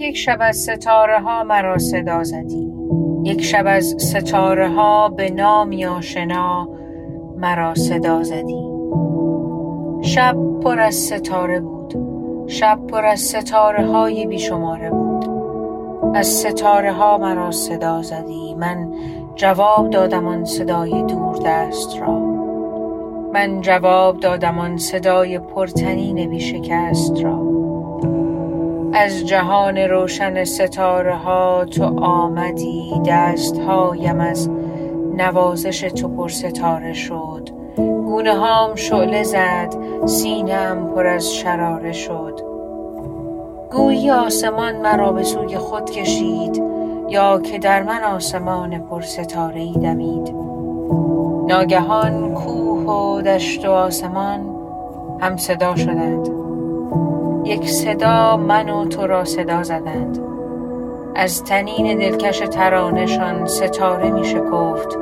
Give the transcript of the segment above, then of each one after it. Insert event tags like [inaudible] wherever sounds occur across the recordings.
یک شب از ستاره ها مرا صدا زدی. یک شب از ستاره ها به نامی آشنا مرا صدا زدی. شب پر از ستاره بود. شب پر از ستاره های بیشماره بود. از ستاره ها مرا صدا زدی. من جواب دادم آن صدای دور دست را. من جواب دادم آن صدای پرتنین بی شکست را. از جهان روشن ستاره ها تو آمدی دست هایم از نوازش تو پر ستاره شد. گونه هام شعله زد سینم پر از شراره شد. گویی آسمان مرا به سوی خود کشید یا که در من آسمان پر ستاره ای دمید. ناگهان کوه و دشت و آسمان هم صدا شدند. یک صدا من و تو را صدا زدند. از تنین دلکش ترانشان ستاره می شکفت.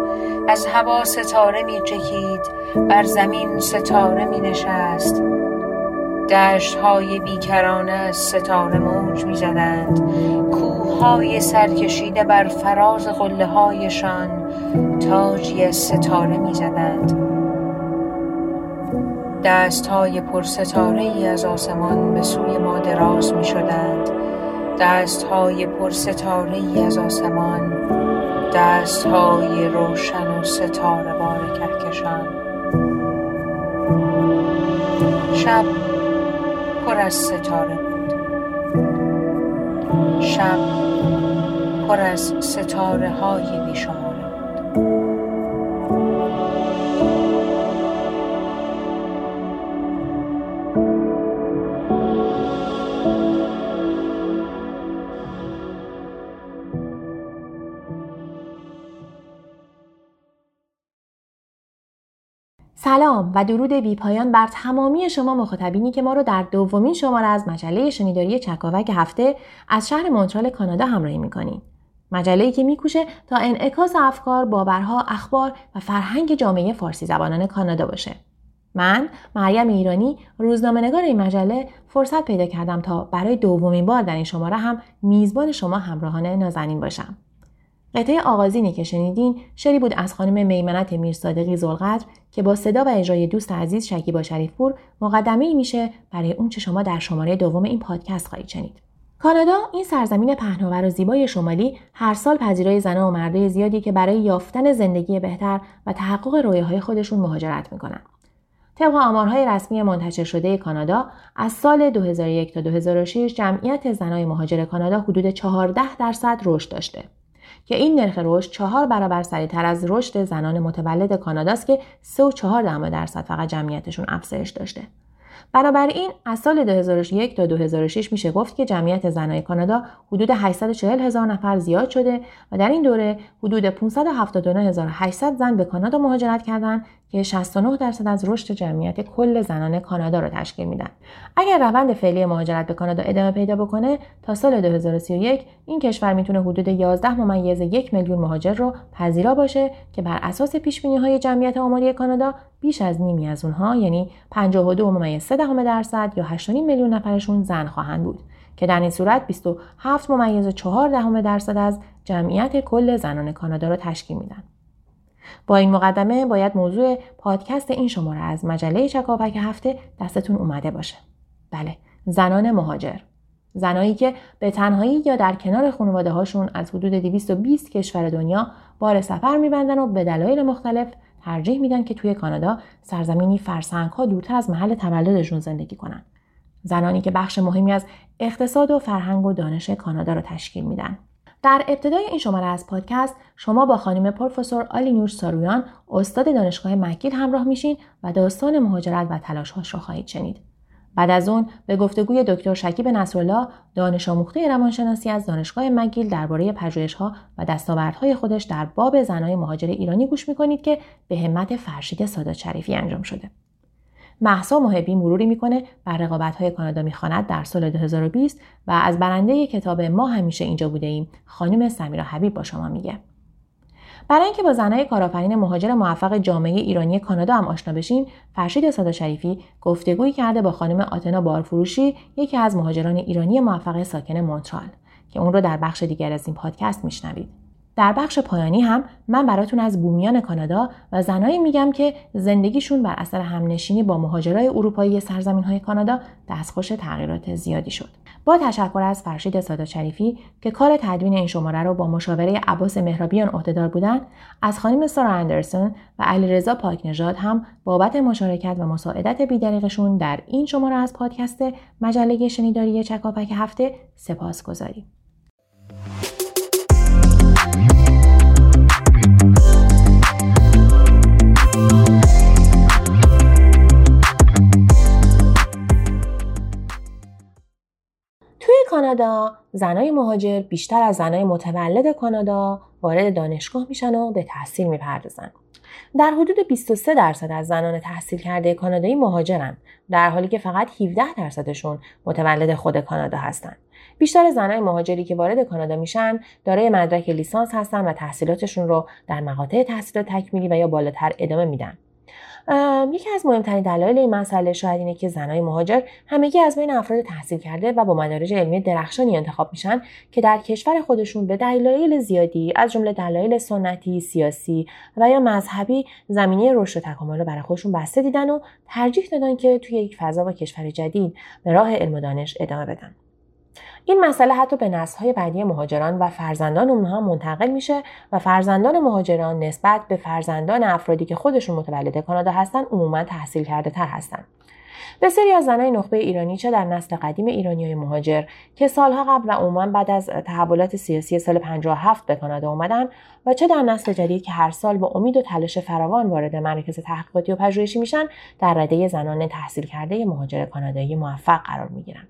از هوا ستاره می چکید. بر زمین ستاره می نشست. دشت های بیکرانه از ستاره موج می زدند. کوه های سرکشیده بر فراز قله هایشان تاجی از ستاره می زدند. دست های پر ستاره ای از آسمان به سوی ما دراز می شدند دست های پر ستاره ای از آسمان دست های روشن و ستاره بار کهکشان. شب پر از ستاره بود. شب پر از ستاره های بیشماره سلام و درود بی پایان بر تمامی شما مخاطبینی که ما رو در دومین شماره از مجله شنیداری چکاوک هفته از شهر مونترال کانادا همراهی می‌کنین. مجله که میکوشه تا انعکاس افکار، باورها، اخبار و فرهنگ جامعه فارسی زبانان کانادا باشه. من مریم ایرانی روزنامه‌نگار این مجله فرصت پیدا کردم تا برای دومین بار در این شماره هم میزبان شما همراهان نازنین باشم. قطعه آغازینی که شنیدین شعری بود از خانم میمنت میرصادقی زلقدر که با صدا و اجرای دوست عزیز شکیبا شریفپور مقدمه ای میشه برای اون چه شما در شماره دوم این پادکست خواهید شنید. کانادا این سرزمین پهناور و زیبای شمالی هر سال پذیرای زنان و مردای زیادی که برای یافتن زندگی بهتر و تحقق رویاهای خودشون مهاجرت می‌کنن. طبق آمارهای رسمی منتشر شده کانادا از سال 2001 تا 2006 جمعیت زنای مهاجر کانادا حدود 14 درصد رشد داشته. که این نرخ رشد چهار برابر سریعتر از رشد زنان متولد کاناداست که 3.4 درصد فقط جمعیتشون افزایش داشته. بنابراین از سال 2001 تا 2006 میشه گفت که جمعیت زنای کانادا حدود 840 هزار نفر زیاد شده و در این دوره حدود 579800 زن به کانادا مهاجرت کردند که 69 درصد از رشد جمعیت کل زنان کانادا را تشکیل میدن. اگر روند فعلی مهاجرت به کانادا ادامه پیدا بکنه تا سال 2031 این کشور می‌تونه حدود 11 ممیز یک میلیون مهاجر رو پذیرا باشه که بر اساس پیش های جمعیت آماری کانادا بیش از نیمی از اونها یعنی 52 ممیز 3 درصد یا 8.5 میلیون نفرشون زن خواهند بود که در این صورت 27 ممیز 4 دهم درصد از جمعیت کل زنان کانادا را تشکیل میدن. با این مقدمه باید موضوع پادکست این شماره از مجله چکاپک هفته دستتون اومده باشه. بله، زنان مهاجر. زنایی که به تنهایی یا در کنار خانواده هاشون از حدود 220 کشور دنیا بار سفر میبندن و به دلایل مختلف ترجیح میدن که توی کانادا سرزمینی فرسنگ ها دورتر از محل تولدشون زندگی کنن. زنانی که بخش مهمی از اقتصاد و فرهنگ و دانش کانادا را تشکیل میدن. در ابتدای این شماره از پادکست شما با خانم پروفسور آلینور سارویان استاد دانشگاه مگیل همراه میشین و داستان مهاجرت و تلاشهاش را خواهید شنید. بعد از اون به گفتگوی دکتر شکیب نصرالله دانش آموخته روانشناسی از دانشگاه مگیل درباره پژوهش‌ها و دستاوردهای خودش در باب زنای مهاجر ایرانی گوش می‌کنید که به همت فرشید سادات شریفی انجام شده. محسا محبی مروری می‌کنه بر رقابت‌های کانادا می‌خواند در سال 2020 و از برنده کتاب ما همیشه اینجا بوده ایم خانم سمیرا حبیب با شما میگه. برای اینکه با زنای کارآفرین مهاجر موفق جامعه ایرانی کانادا هم آشنا بشین فرشید سادا شریفی گفتگویی کرده با خانم آتنا بارفروشی یکی از مهاجران ایرانی موفق ساکن مونترال که اون رو در بخش دیگر از این پادکست میشنوید. در بخش پایانی هم من براتون از بومیان کانادا و زنایی میگم که زندگیشون بر اثر همنشینی با مهاجرای اروپایی سرزمین های کانادا دستخوش تغییرات زیادی شد. با تشکر از فرشید سادات شریفی که کار تدوین این شماره رو با مشاوره عباس مهرابیان عهدهدار بودند از خانم سارا اندرسون و علیرضا پاکنژاد هم بابت مشارکت و مساعدت بیدریقشون در این شماره از پادکست مجله شنیداری چکاپک هفته سپاس گذاریم. کانادا زنای مهاجر بیشتر از زنای متولد کانادا وارد دانشگاه میشن و به تحصیل می‌پردازن. در حدود 23 درصد از زنان تحصیل کرده کانادایی مهاجرن در حالی که فقط 17 درصدشون متولد خود کانادا هستند. بیشتر زنای مهاجری که وارد کانادا میشن دارای مدرک لیسانس هستن و تحصیلاتشون رو در مقاطع تحصیلات تکمیلی و یا بالاتر ادامه میدن. یکی از مهمترین دلایل این مسئله شاید اینه که زنای مهاجر همگی از بین افراد تحصیل کرده و با مدارج علمی درخشانی انتخاب میشن که در کشور خودشون به دلایل زیادی از جمله دلایل سنتی، سیاسی و یا مذهبی زمینه رشد و تکامل رو برای خودشون بسته دیدن و ترجیح دادن که توی یک فضا و کشور جدید به راه علم و دانش ادامه بدن. این مسئله حتی به نسل‌های بعدی مهاجران و فرزندان اونها منتقل میشه و فرزندان مهاجران نسبت به فرزندان افرادی که خودشون متولد کانادا هستن عموما تحصیل کرده تر هستن. بسیاری از زنای نخبه ایرانی چه در نسل قدیم ایرانی های مهاجر که سالها قبل و عموما بعد از تحولات سیاسی سال 57 به کانادا اومدن و چه در نسل جدید که هر سال با امید و تلاش فراوان وارد مراکز تحقیقاتی و پژوهشی میشن در رده زنان تحصیل کرده مهاجر کانادایی موفق قرار می‌گیرن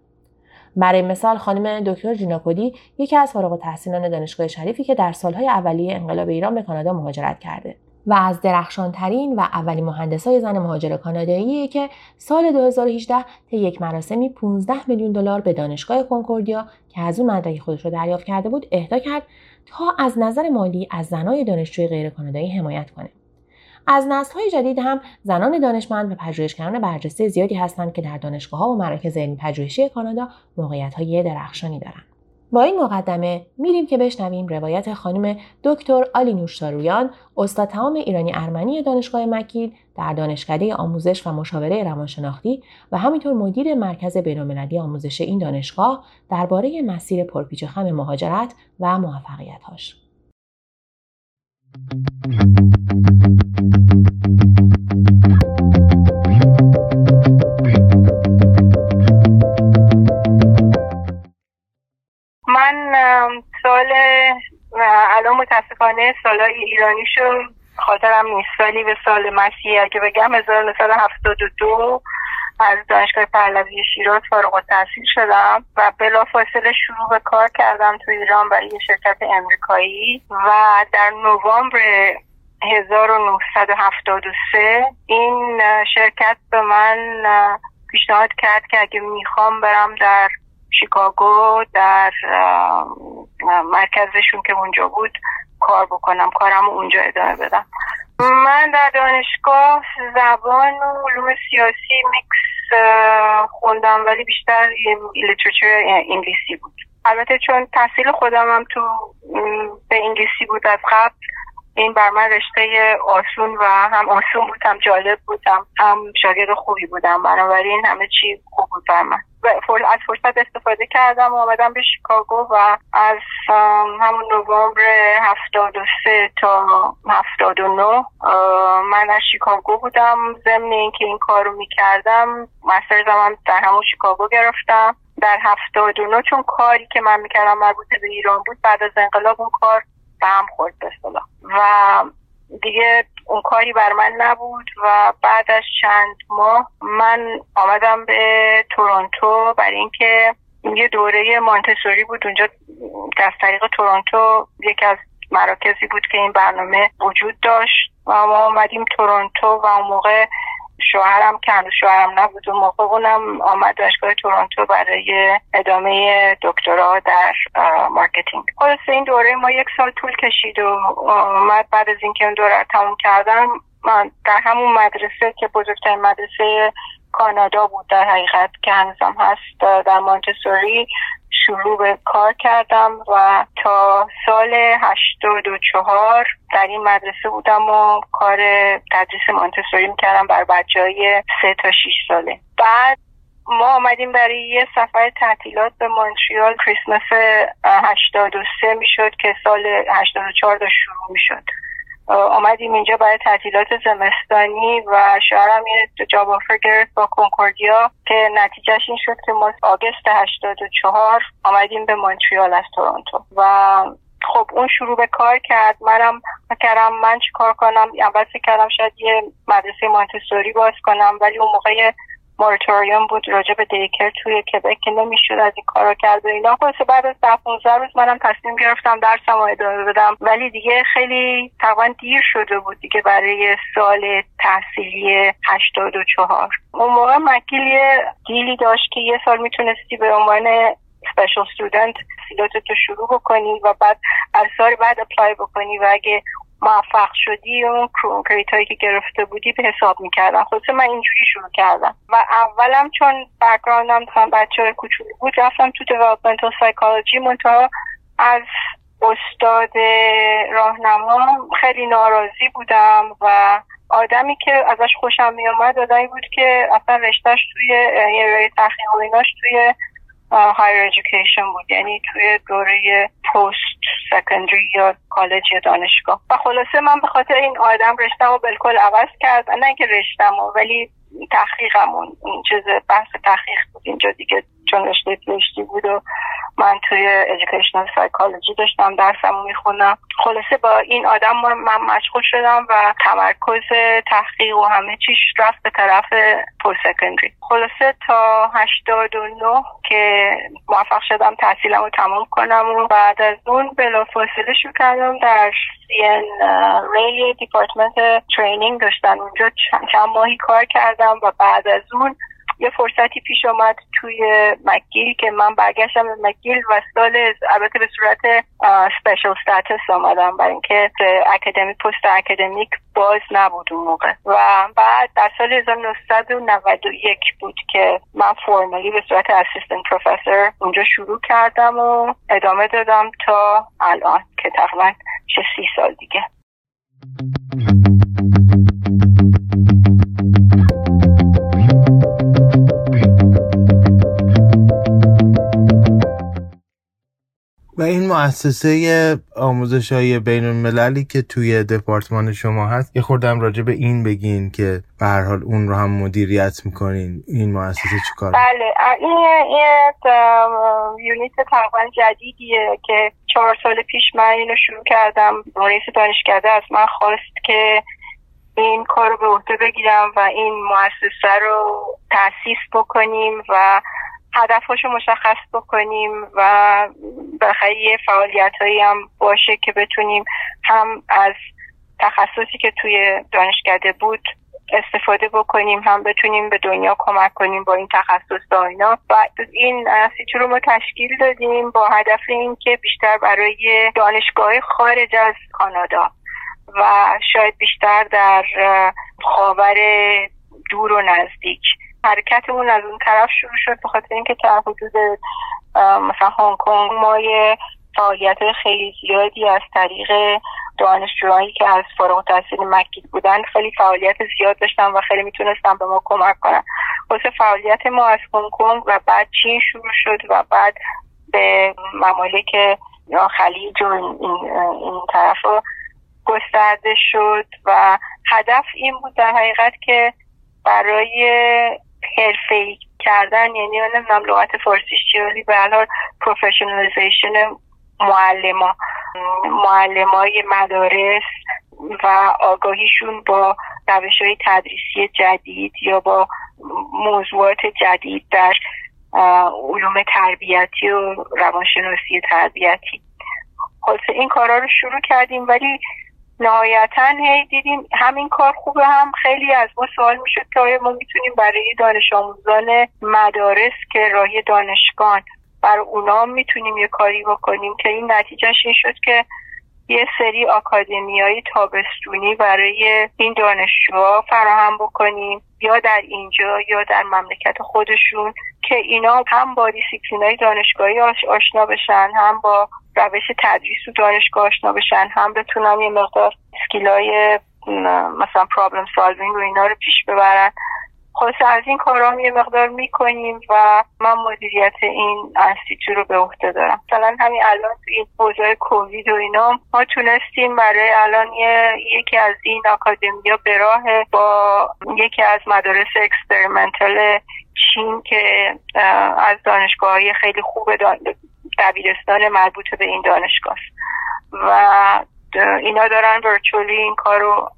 برای مثال خانم دکتر جیناکودی یکی از فارغ التحصیلان دانشگاه شریفی که در سالهای اولیه انقلاب ایران به کانادا مهاجرت کرده و از درخشانترین و اولین مهندسای زن مهاجر کانادایی که سال 2018 طی یک مراسمی 15 میلیون دلار به دانشگاه کنکوردیا که از اون مدرک خودش رو دریافت کرده بود اهدا کرد تا از نظر مالی از زنای دانشجوی غیر کانادایی حمایت کنه. از های جدید هم زنان دانشمند و پژوهشگران برجسته زیادی هستند که در دانشگاه ها و مراکز علمی پژوهشی کانادا موقعیت های درخشانی دارند. با این مقدمه میریم که بشنویم روایت خانم دکتر آلی نوشتارویان استاد تمام ایرانی ارمنی دانشگاه مکیل در دانشکده آموزش و مشاوره روانشناختی و همینطور مدیر مرکز بینالمللی آموزش این دانشگاه درباره مسیر پرپیچ خم مهاجرت و موفقیتهاش. سال الان متاسفانه سالای ایرانیشو خاطرم نیست ولی به سال مسیحی اگه بگم 1972 از دانشگاه پهلوی شیراز فارغ التحصیل شدم و بلافاصله شروع به کار کردم تو ایران برای یه شرکت امریکایی و در نوامبر 1973 این شرکت به من پیشنهاد کرد که اگه می‌خوام برم در شیکاگو در مرکزشون که اونجا بود کار بکنم کارم اونجا ادامه بدم. من در دانشگاه زبان و علوم سیاسی میکس خوندم ولی بیشتر لیترچر انگلیسی بود. البته چون تحصیل خودم هم تو به انگلیسی بود از قبل این بر من رشته آسون و هم آسون بودم جالب بودم هم شاگرد خوبی بودم. بنابراین همه چی خوب بود بر من. از فرصت استفاده کردم و آمدم به شیکاگو و از همون نوامبر 73 تا 79 من از شیکاگو بودم. ضمن اینکه این کار رو می‌کردم مستر زمان در همون شیکاگو گرفتم. در 79 چون کاری که من می‌کردم مربوط به ایران بود بعد از انقلاب اون کار به هم خورد به و دیگه اون کاری بر من نبود و بعد از چند ماه من آمدم به تورنتو برای اینکه یه دوره مانتسوری بود. اونجا از طریق تورنتو یکی از مراکزی بود که این برنامه وجود داشت. و ما آمدیم تورنتو و اون موقع شوهرم که هنوز شوهرم نبود و موقع اونم آمد دانشگاه تورنتو برای ادامه دکترا در marketing. خلاصه این دوره ما یک سال طول کشید و آمد بعد از اینکه اون دوره تموم کردم من در همون مدرسه که بزرگترین مدرسه کانادا بود در حقیقت که هنوزم هست در مانتسوری شروع به کار کردم و تا سال هشتاد و چهار در این مدرسه بودم و کار تدریس مانتسوری می‌کردم بر بچه های سه تا شیش ساله. بعد ما آمدیم برای یه سفر تعطیلات به مونتریال. کریسمس 83 می‌شد که سال 84 دا شروع می‌شد. آمدیم اینجا برای تعطیلات زمستانی و شوهرم یه جاب آفر گرفت با کنکوردیا که نتیجهش این شد که ما آگست 84 آمدیم به مونتریال از تورنتو. و خب اون شروع به کار کرد. منم کردم من چی کار کنم؟ اول فکر کردم شاید یه مدرسه مانتسوری باز کنم ولی اون موقع مورتوریوم بود راجع به دیکر توی کبک که نمی‌شد از این کارا کرد و اینا. خلاصه بعد از ده 15 روز منم تصمیم گرفتم درسم رو ادامه بدم. ولی دیگه خیلی تقریبا دیر شده بود دیگه برای سال تحصیلی 84 اون موقع مگیل یه دیلی داشت که یه سال می‌تونستی به عنوان special student تو شروع بکنی و بعد از سال بعد apply بکنی و اگه موفق شدی اون credit هایی که گرفته بودی به حساب می‌کردن. خلاصه من اینجوری شروع کردم. و اولم چون background م هم بچه کوچولی بود رفتم تو developmental psychology منتها از استاد راهنما خیلی ناراضی بودم و آدمی که ازش خوشم میامد آدمی بود که اصلا رشتهش توی یه تحقیق و ایناش توی higher education بود. یعنی توی دوره post-secondary یا کالج یا دانشگاه. و خلاصه من به خاطر این آدم رشتم رو بالکل عوض کرد. نه اینکه رشتم ولی تحقیقمون این چیز بحث تحقیق بود. اینجا دیگه چون رشته پیشتی بود و من توی educational سایکالوجی داشتم درسمو می‌خونم خلاصه با این آدم من مشغول شدم و تمرکز تحقیق و همه چیش رفت به طرف پست سکندری خلاصه تا 89 که موفق شدم تحصیلم رو تمام کنم و بعد از اون بلافاصله شروع کردم در سی ری دیپارتمنت ترینینگ داشتن اونجا چند ماهی کار کردم و بعد از اون یه فرصتی پیش آمد توی مکیل که من برگشتم به مکیل و سال البته به صورت سپیشل ستاتس آمدم برای اینکه اکادمی پست اکادمیک باز نبود اون موقع. و بعد در سال 1991 بود که من فرمالی به صورت اسیستنت پروفسور اونجا شروع کردم و ادامه دادم تا الان که تقریبا چه سی سال دیگه. و این مؤسسه آموزش های بین المللی که توی دپارتمان شما هست یه خوردم راجع به این بگین که به هر حال اون رو هم مدیریت می‌کنین. این مؤسسه چیکار بله این یه یونیت تقریبا جدیدیه که چهار سال پیش من اینو شروع کردم. رئیس دانشکده از من خواست که این کار رو به عهده بگیرم و این مؤسسه رو تاسیس بکنیم و هدفهاشو مشخص بکنیم و بالاخره یه فعالیت هایی هم باشه که بتونیم هم از تخصصی که توی دانشکده بود استفاده بکنیم هم بتونیم به دنیا کمک کنیم با این تخصص اینا. و این سیتو رو ما تشکیل دادیم با هدف اینکه بیشتر برای دانشگاه خارج از کانادا و شاید بیشتر در خاور دور و نزدیک. حرکتمون از اون طرف شروع شد به اینکه تا حدود مثلا هنگ کنگ ما یه فعالیت خیلی زیادی از طریق دانشجوهایی که از فارغ التحصیل مکی بودن خیلی فعالیت زیاد داشتن و خیلی می‌تونستن به ما کمک کنن. واسه فعالیت ما از هنگ کنگ و بعد چین شروع شد و بعد به ممالک خلیج و این, این طرف گسترده شد و هدف این بود در حقیقت که برای حرفه کردن یعنی نمی‌دونم لغت فارسیش چی ولی به حال پروفشنالیزیشن معلما معلمای مدارس و آگاهیشون با روش های تدریسی جدید یا با موضوعات جدید در علوم تربیتی و روانشناسی تربیتی. خلاصه این کارا رو شروع کردیم ولی نهایتا هی دیدیم همین کار خوبه هم خیلی از ما سوال می‌شد که آیا ما می‌تونیم برای دانش آموزان مدارس که راهی دانشگاه بر اونا می‌تونیم یه کاری بکنیم که این نتیجهش این شد که یه سری های تابستونی برای این دانشجوها فراهم بکنیم یا در اینجا یا در مملکت خودشون که اینا هم با دیسیپلین های دانشگاهی آشنا بشن هم با روش تدریس و دانشگاه آشنا بشن هم بتونن یه مقدار های مثلا problem solving و اینا رو پیش ببرن. خلاصه از این کارا یه مقدار می‌کنیم و من مدیریت این انستیتو رو به عهده دارم. مثلا همین الان تو این حوزه کووید و اینا ما تونستیم برای الان یکی از این آکادمیا به راه با یکی از مدارس experimental چین که از دانشگاه های خیلی خوب دبیرستان مربوط به این دانشگاه و اینا دارن ورچولی این کارو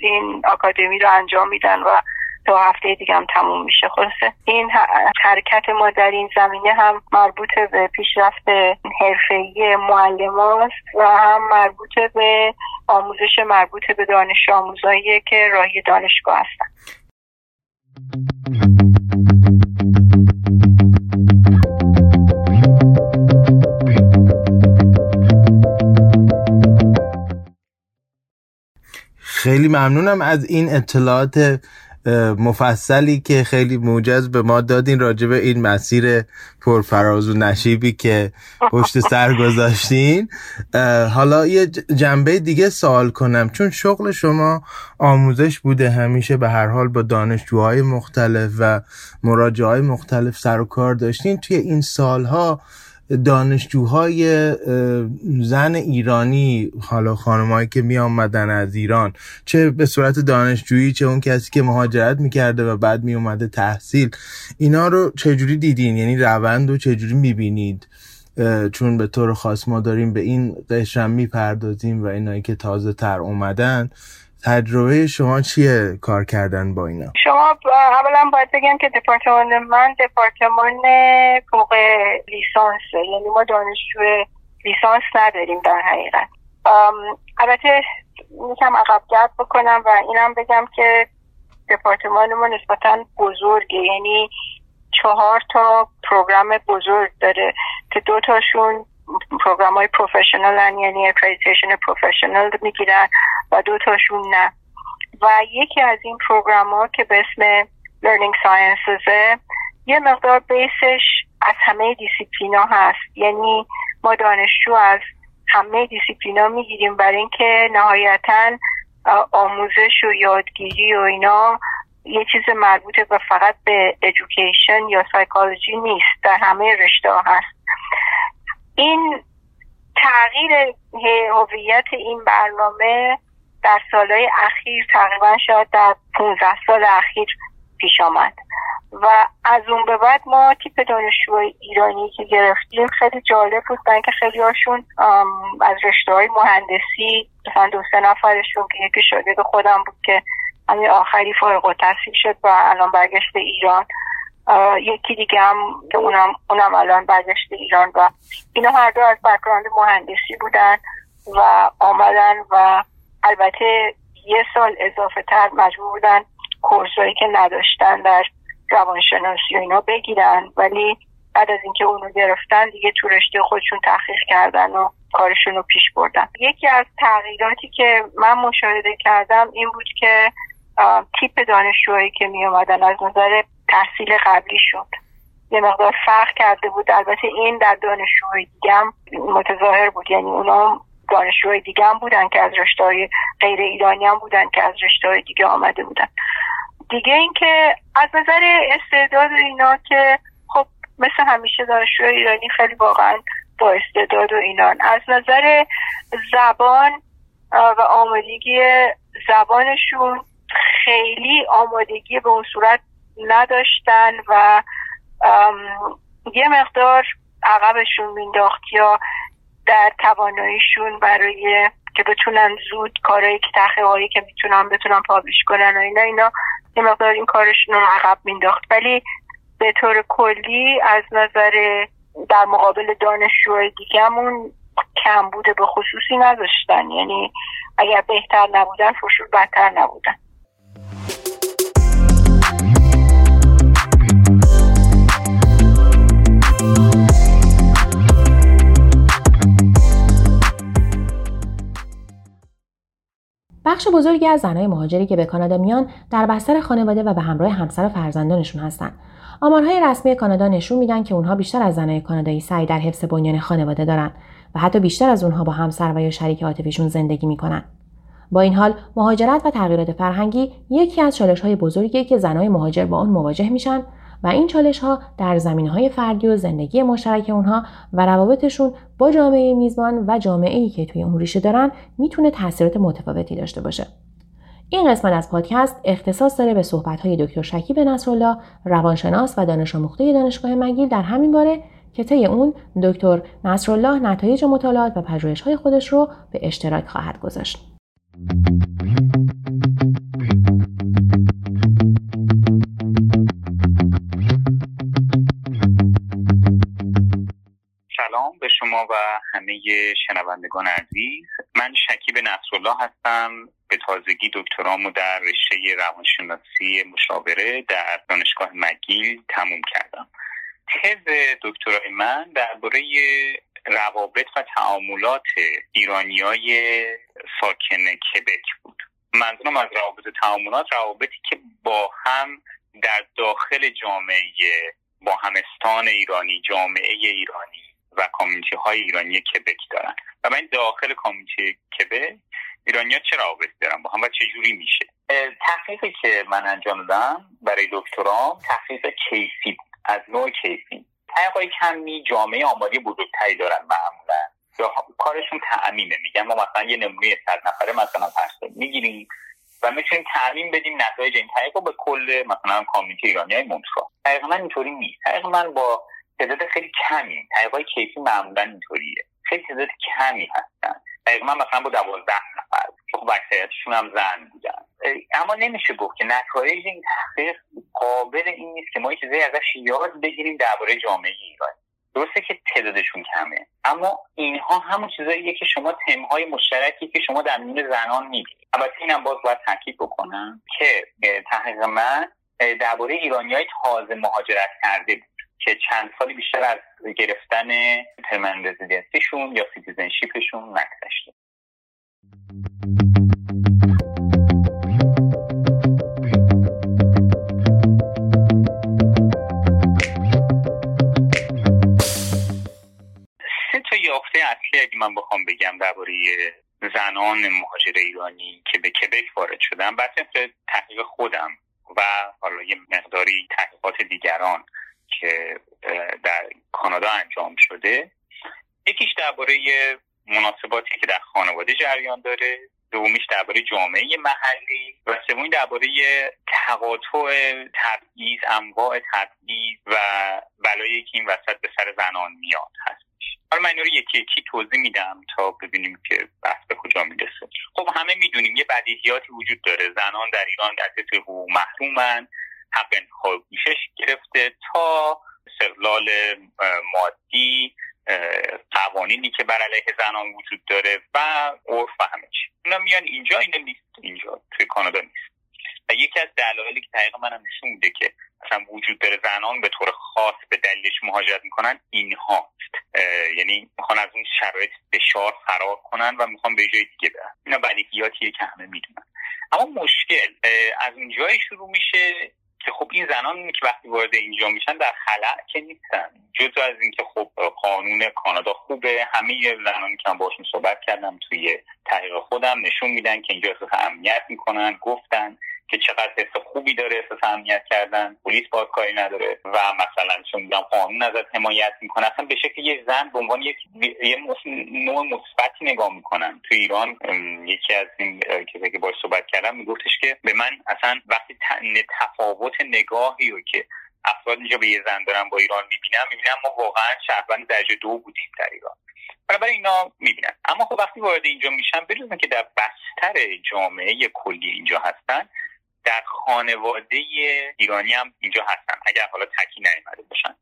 این آکادمی رو انجام میدن و تا هفته دیگه هم تموم میشه. خلاصه این حرکت ما در این زمینه هم مربوط به پیشرفت حرفه‌ای معلم و هم مربوط به آموزش مربوط به دانش آموزایی که راهی دانشگاه هستن. خیلی ممنونم از این اطلاعات مفصلی که خیلی موجز به ما دادین راجع به این مسیر پرفراز و نشیبی که پشت سر گذاشتین. حالا یه جنبه دیگه سوال کنم. چون شغل شما آموزش بوده همیشه به هر حال با دانشجوهای مختلف و مراجعه های مختلف سر و کار داشتین. توی این سالها دانشجوهای زن ایرانی حالا خانمایی که می آمدن از ایران چه به صورت دانشجویی چه اون کسی که مهاجرت می‌کرده و بعد می اومده تحصیل اینا رو چجوری دیدین؟ یعنی روند رو چجوری می‌بینید؟ چون به طور خاص ما داریم به این قشرم می‌پردازیم و اینایی که تازه تر اومدن تجربه شما چیه کار کردن با اینا؟ شما اولا باید بگم که دپارتمان من دپارتمان فوق لیسانس یعنی ما دانشجو لیسانس نداریم در حقیقت. البته یکم عقب گرد بکنم و اینم بگم که دپارتمان ما نسبتا بزرگه. یعنی چهار تا program بزرگ داره که دو تاشون program های professional یعنی accreditation professional می‌گیرن و دو تاشون نه. و یکی از این program ها که به اسم Learning Sciences یه مقدار بیسش از همه دیسیپلینا هست. یعنی ما دانشجو از همه دیسیپلینا می‌گیریم برای اینکه نهایتا آموزش و یادگیری و اینا یه چیز مربوط به فقط به education یا سایکولوژی نیست در همه رشته هست. این تغییر هویت این برنامه در سالهای اخیر تقریبا شاید در 15 سال اخیر پیش آمد. و از اون به بعد ما تیپ دانشجوهای ایرانی که گرفتیم خیلی جالب بود. که خیلی هاشون از رشته های مهندسی مثلا دو سه نفرشون که یکی شاگرد خودم بود که همین آخری فارغ التحصیل شد و الان برگشت ایران. یکی دیگه هم که اونم, اونم الان برگشت ایران و اینا هر دو از بکراند مهندسی بودن و آمدن و البته یه سال اضافه تر مجبور بودن کورسایی که نداشتن در روانشناسی و اینا بگیرن. ولی بعد از اینکه اونو گرفتن دیگه تو رشته خودشون تحقیق کردن و کارشون رو پیش بردن. یکی از تغییراتی که من مشاهده کردم این بود که تیپ دانشجوهایی که می اومدن از نظر تحصیل قبلی شد. یه مقدار فرق کرده بود. البته این در دانشجوهای دیگه هم متظاهر بود. یعنی اونا دانشجوهای دیگه هم بودن که از رشته غیر ایرانی هم بودن که از رشته دیگه آمده بودن. دیگه اینکه از نظر استعداد اینا که خب مثل همیشه دانشجوهای ایرانی خیلی واقعا با استعداد و اینان. از نظر زبان و آمادگی زبانشون خیلی آمادگی به اون صورت نداشتن و یه مقدار عقبشون مینداخت یا در تواناییشون برای که بتونن زود کارهایی که تحقیقاتی که می‌تونن بتونن پابلیش کنن و اینا اینا یه مقدار این کارشون رو عقب مینداخت ولی به طور کلی از نظر در مقابل دانشجوهای دیگهمون کم بوده به خصوصی نداشتن. یعنی اگر بهتر نبودن فشور بدتر نبودن. بخش بزرگی از زنهای مهاجری که به کانادا میان در بستر خانواده و به همراه همسر و فرزندانشون هستند آمارهای رسمی کانادا نشون میدن که اونها بیشتر از زنهای کانادایی سعی در حفظ بنیان خانواده دارن و حتی بیشتر از اونها با همسر و یا شریک عاطفیشون زندگی می‌کنن. با این حال مهاجرت و تغییرات فرهنگی یکی از چالش های بزرگی که زنهای مهاجر با آن مواجه میشن و این چالش ها در زمین های فردی و زندگی مشترک اونها و روابطشون با جامعه میزبان و جامعه ای که توی اون ریشه دارن می‌تونه تاثیرات متفاوتی داشته باشه. این قسمت از پادکست اختصاص داره به صحبت های دکتر شکیب نصرالله روانشناس و دانش آموخته دانشگاه مگیل در همین باره که طی اون دکتر نصرالله نتایج مطالعات و پژوهش های خودش رو به اشتراک خواهد گذاشت. شما و همه شنوندگان عزیز. من شکیب نصرالله هستم. به تازگی دکترامو در رشته روانشناسی مشاوره در دانشگاه مگیل تموم کردم. تز دکترای من درباره روابط و تعاملات ایرانیای ساکن کبک بود. منظورم از روابط تعاملات روابطی که با هم در داخل جامعه با همستان ایرانی جامعه ایرانی و کامیونیتی های ایرانی کبک دارن. و من داخل کامیونیتی کبک ایرانیا چه روابط دارن؟ با هم و چه جوری میشه؟ تحقیقی که من انجام دادم برای دکترام تحقیق کیفی از نوع کیفی. تحقیق کمی جامعه آماری بزرگتری دارن معمولا. یا کارشون تعمیمه. میگن ما مثلا یه نمونه صد نفره مثلا فرض می‌گیریم و می‌تونیم تعمین بدیم نتایج این تحقیق به کل مثلا کامیونیتی ایرانی های مونترا تحقیق من اینطوری نیست. تحقیق من با تعداد خیلی کمی. تحقیقات کیفی معمولا اینطوریه. خیلی تعداد کمی هستن. تحقیق من مثلا با دوازده نفر. خب اکثریتشون هم زن بودن. اما نمیشه گفت که نتایج این تحقیق قابل این نیست که ما یه چیزی ازش یاد بگیریم درباره جامعه ایران. درسته که تعدادشون کمه. اما اینها همون چیزاییه که شما تمهای مشترکی که شما در میون زنان می‌بینید. البته اینم باز باید تاکید بکنم که تحقیق من درباره ایرانی های تازه مهاجرت کرده بود. که چند سالی بیشتر از گرفتن permanent residency شون یا citizenship شون نگذشته. یافته اصلی اگه من بخوام بگم درباره زنان مهاجر ایرانی که به کبک وارد شدن بس تحقیق خودم و حالا یه مقداری تحقیقات دیگران که در کانادا انجام شده. یکیش درباره مناسباتی که در خانواده جریان داره. دومیش درباره جامعه محلی. و سومی درباره تقاطع تبعیض انواع تبعیض و بلایی که این وسط به سر زنان میاد هست حالا من رو یکی یکی توضیح میدم تا ببینیم که بحث به کجا می‌رسه. خب همه می‌دونیم یه بدیهیاتی وجود داره. زنان در ایران در حقوق محرومن. حق انتخاب میشش گرفته تا استقلال مادی قوانینی که بر علیه زنان وجود داره و عرف و همه چی. اونا میان اینجا اینه نیست اینجا توی کانادا نیست. و یکی از دلایلی که دقیقا منم نشون میده که اصلا وجود داره زنان به طور خاص به دلیلش مهاجرت می‌کنن اینها یعنی می‌خوان از اون شرایط فشار فرار کنن و می‌خوان به جای دیگه برن. اینا بدیهیاتیه که همه می‌دونن. اما مشکل از اون جای شروع میشه که خب این زنان که وقتی وارد اینجا میشن در خلع که نیستن. جزو از اینکه خب قانون کانادا خوبه. همه زنانی که من باشون صحبت کردم توی تحقیق خودم نشون میدن که اینجا احساس امنیت می‌کنن گفتن. که چقدر حس خوبی داره احساس امنیت کردن. پلیس باید کاری نداره و مثلا چون میگم قانون ازت حمایت می‌کنه اصلا به شکل یه زن به عنوان یک یه نوع مثبتی نگاه می‌کنن. تو ایران یکی از این کسایی که باش صحبت کردم میگفتش که به من اصلا وقتی تفاوت نگاهی رو که افراد اینجا به یه زن دارن با ایران می‌بینم می‌بینم ما واقعا شهروند درجه دو بودیم در ایران. برای اینا می‌بینن. اما خب وقتی وارد اینجا میشن بدون که در بستر جامعه کلی اینجا هستن در خانواده ایرانی هم اینجا هستن اگر حالا تکی نیامده باشن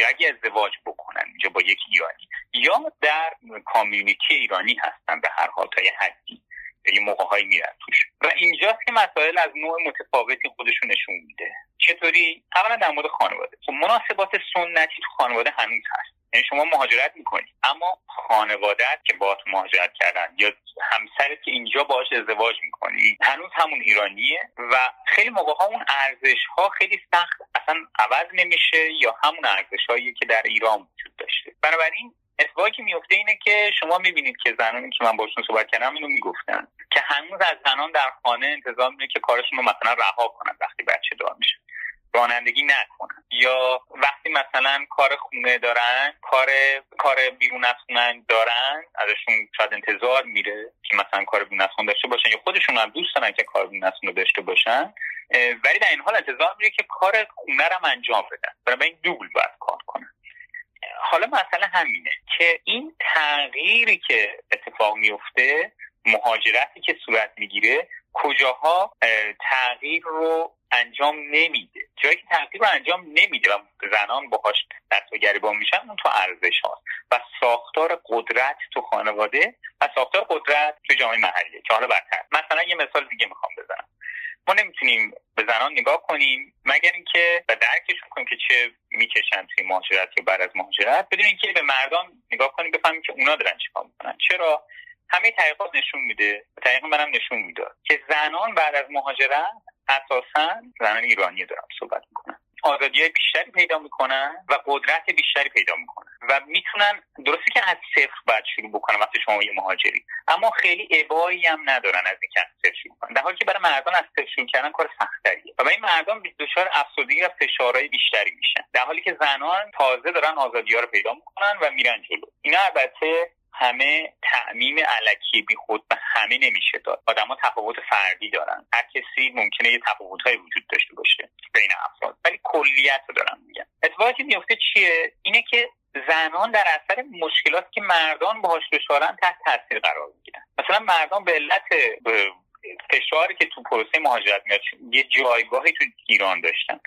یا اگه ازدواج بکنن اینجا با یک ایرانی یا در کامیونیتی ایرانی هستن به هر حال تا یه حدی یه موقع هایی میرن توش. و اینجاست که مسائل از نوع متفاوتی خودشون نشون میده. چطوری؟ اولا در مورد خانواده. خب مناسبات سنتی تو خانواده هنوز هست. یعنی شما مهاجرت می‌کنی. اما خانوادت که با مهاجرت کردن یا همسرت که اینجا باش ازدواج می‌کنی هنوز همون ایرانیه و خیلی موقع ها اون ارزش ها خیلی سخت اصلا عوض نمیشه یا همون ارزش که در ایران وجود داشته. بنابراین اتفاقی که میفته اینه که شما می‌بینید که زنانی که من باشون صحبت کردم اینو می‌گفتن که هنوز از زنان در خانه انتظار میره که کارشون رو مثلا رها کنن وقتی بچه دار میشه. رانندگی نکنن. یا وقتی مثلا کار خونه دارن کار کار بیرون از دارن ازشون شاید انتظار میره که مثلا کار بیرون از داشته باشن یا خودشون هم دوست دارن که کار بیرون از خونه داشته باشن ولی در این حال انتظار میره که کار خونه رو انجام بدن. برای این دوبل باید کار کنن. حالا مسئله همینه که این تغییری که اتفاق میفته مهاجرتی که صورت می‌گیره کجاها تغییر رو انجام نمیده. جایی که تغییر رو انجام نمیده و زنان باهاش دست و گریبان میشن اون تو ارزش هاست. و ساختار قدرت تو خانواده و ساختار قدرت تو جامعه محلیه که حالا برتر. مثلا یه مثال دیگه می‌خوام بزنم. ما نمی‌تونیم به زنان نگاه کنیم مگر اینکه و درکشون کنیم که چه می‌کشن توی مهاجرت یا بعد از مهاجرت. بدون اینکه به مردان نگاه کنیم بفهمیم که اونا دارن چیکار می‌کنن. چرا؟ همه تحقیقات نشون میده. تحقیق منم نشون می‌داد. که زنان بعد از مهاجرت اساسا زنان ایرانی دارم صحبت می‌کنن. آزادی بیشتری پیدا می‌کنن و قدرت بیشتری پیدا می‌کنن. و می‌تونن درسته که از صفر باید شروع بکنن وقتی شما یه مهاجری. اما خیلی ابایی هم ندارن از اینکه از صفر شروع کنن. در حالی که برای مردان از صفر شروع کردن کار سختریه و این مردان دچار افسردگی و فشارهای بیشتری میشن. در حالی که زنان تازه دارن آزادی ها رو پیدا می‌کنن و میرن جلو. اینا البته همه تعمیم علکی بی خود به همه نمیشه داد. آدما تفاوت فردی دارن. هر کسی ممکنه یه تفاوتهایی وجود داشته باشه بین افراد. ولی کلیت رو دارم میگم. اتفاقی که میفته چیه؟ اینه که زنان در اثر مشکلات که مردان باهاش دچارن تحت تاثیر قرار می‌گیرن. مثلا مردان به علت فشاری که تو پروسه مهاجرت میاد یه جایگاهی تو ایران داشتن.